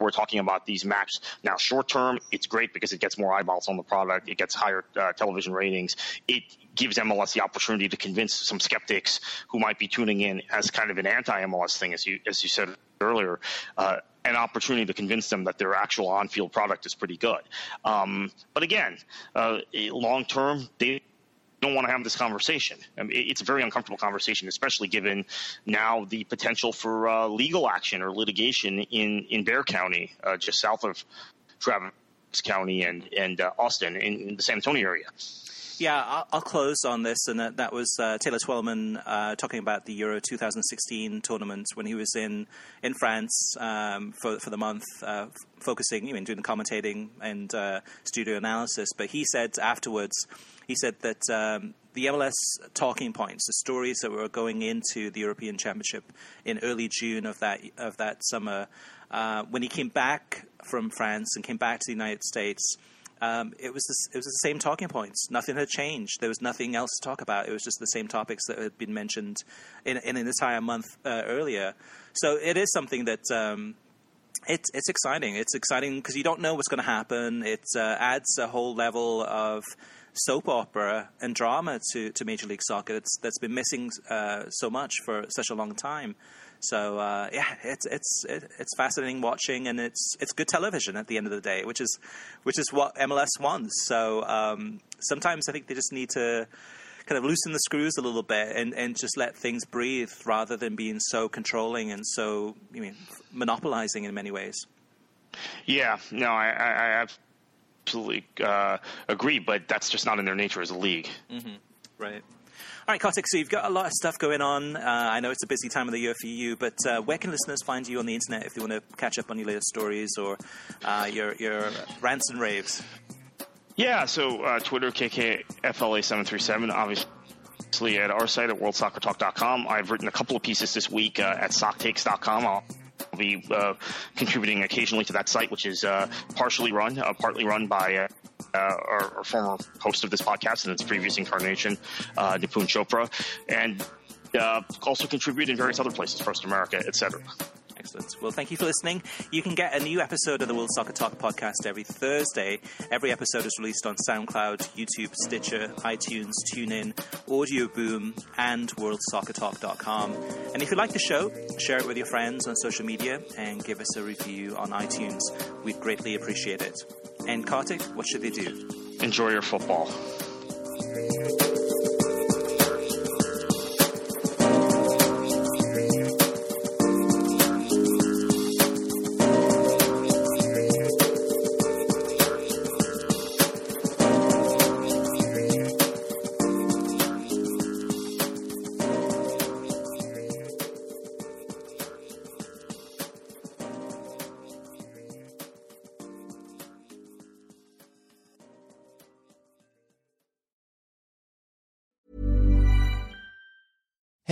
we're talking about these maps. Now, short term, it's great because it gets more eyeballs on the product. It gets higher uh, television ratings. It gives MLS the opportunity to convince some skeptics who might be tuning in as kind of an anti-MLS thing, as you as you said earlier. Uh, an opportunity to convince them that their actual on-field product is pretty good. Um, but again, uh, long term, they don't want to have this conversation. I mean, it's a very uncomfortable conversation, especially given now the potential for uh, legal action or litigation in in Bexar County, uh, just south of Travis County and and uh, Austin in, in the San Antonio area. Yeah, I'll, I'll, close on this, and that, that was uh, Taylor Twellman uh, talking about the Euro 2016 tournament when he was in in France um, for for the month, uh, focusing, you doing the commentating and uh, studio analysis. But he said afterwards, he said that um, the MLS talking points, the stories that were going into the European Championship in early June of that of that summer, uh, when he came back from France and came back to the United States um, it was it was the same talking points. Nothing had changed. There was nothing else to talk about. It was just the same topics that had been mentioned in, in an entire month uh, earlier. So it is something that. Um, it's it's exciting. It's exciting because you don't know what's going to happen. It uh, adds a whole level of soap opera and drama to, to Major League Soccer. It's, that's been missing uh, so much for such a long time. So uh, yeah, it's it's it's fascinating watching, and it's it's good television at the end of the day, which is which is what MLS wants. So um, sometimes I think they just need to kind of loosen the screws a little bit and, and just let things breathe rather than being so controlling and so I mean monopolizing in many ways. Yeah, no, I, I absolutely uh, agree, but that's just not in their nature as a league. Mm-hmm. Right. All right, Kartik, so you've got a lot of stuff going on. Uh, I know it's a busy time of the year for you, but uh, where can listeners find you on the internet if they want to catch up on your latest stories or uh, your, your rants and raves? Yeah, so uh, Twitter, KKFLA737, obviously at our site at worldsoccertalk.com. I've written a couple of pieces this week uh, at soctakes.com. I'll be uh, contributing occasionally to that site, which is uh, partially run, uh, partly run by uh, uh, our, our, former host of this podcast in its previous incarnation, uh, Nipun Chopra, and uh, also contribute in various other places, First America, etc. Excellent. Well, thank you for listening. You can get a new episode of the World Soccer Talk podcast every Thursday. Every episode is released on SoundCloud, YouTube, Stitcher, iTunes, TuneIn, Audioboom, and WorldSoccerTalk.com. And if you like the show, share it with your friends on social media and give us a review on iTunes. We'd greatly appreciate it. And Kartik, what should they do? Enjoy your football.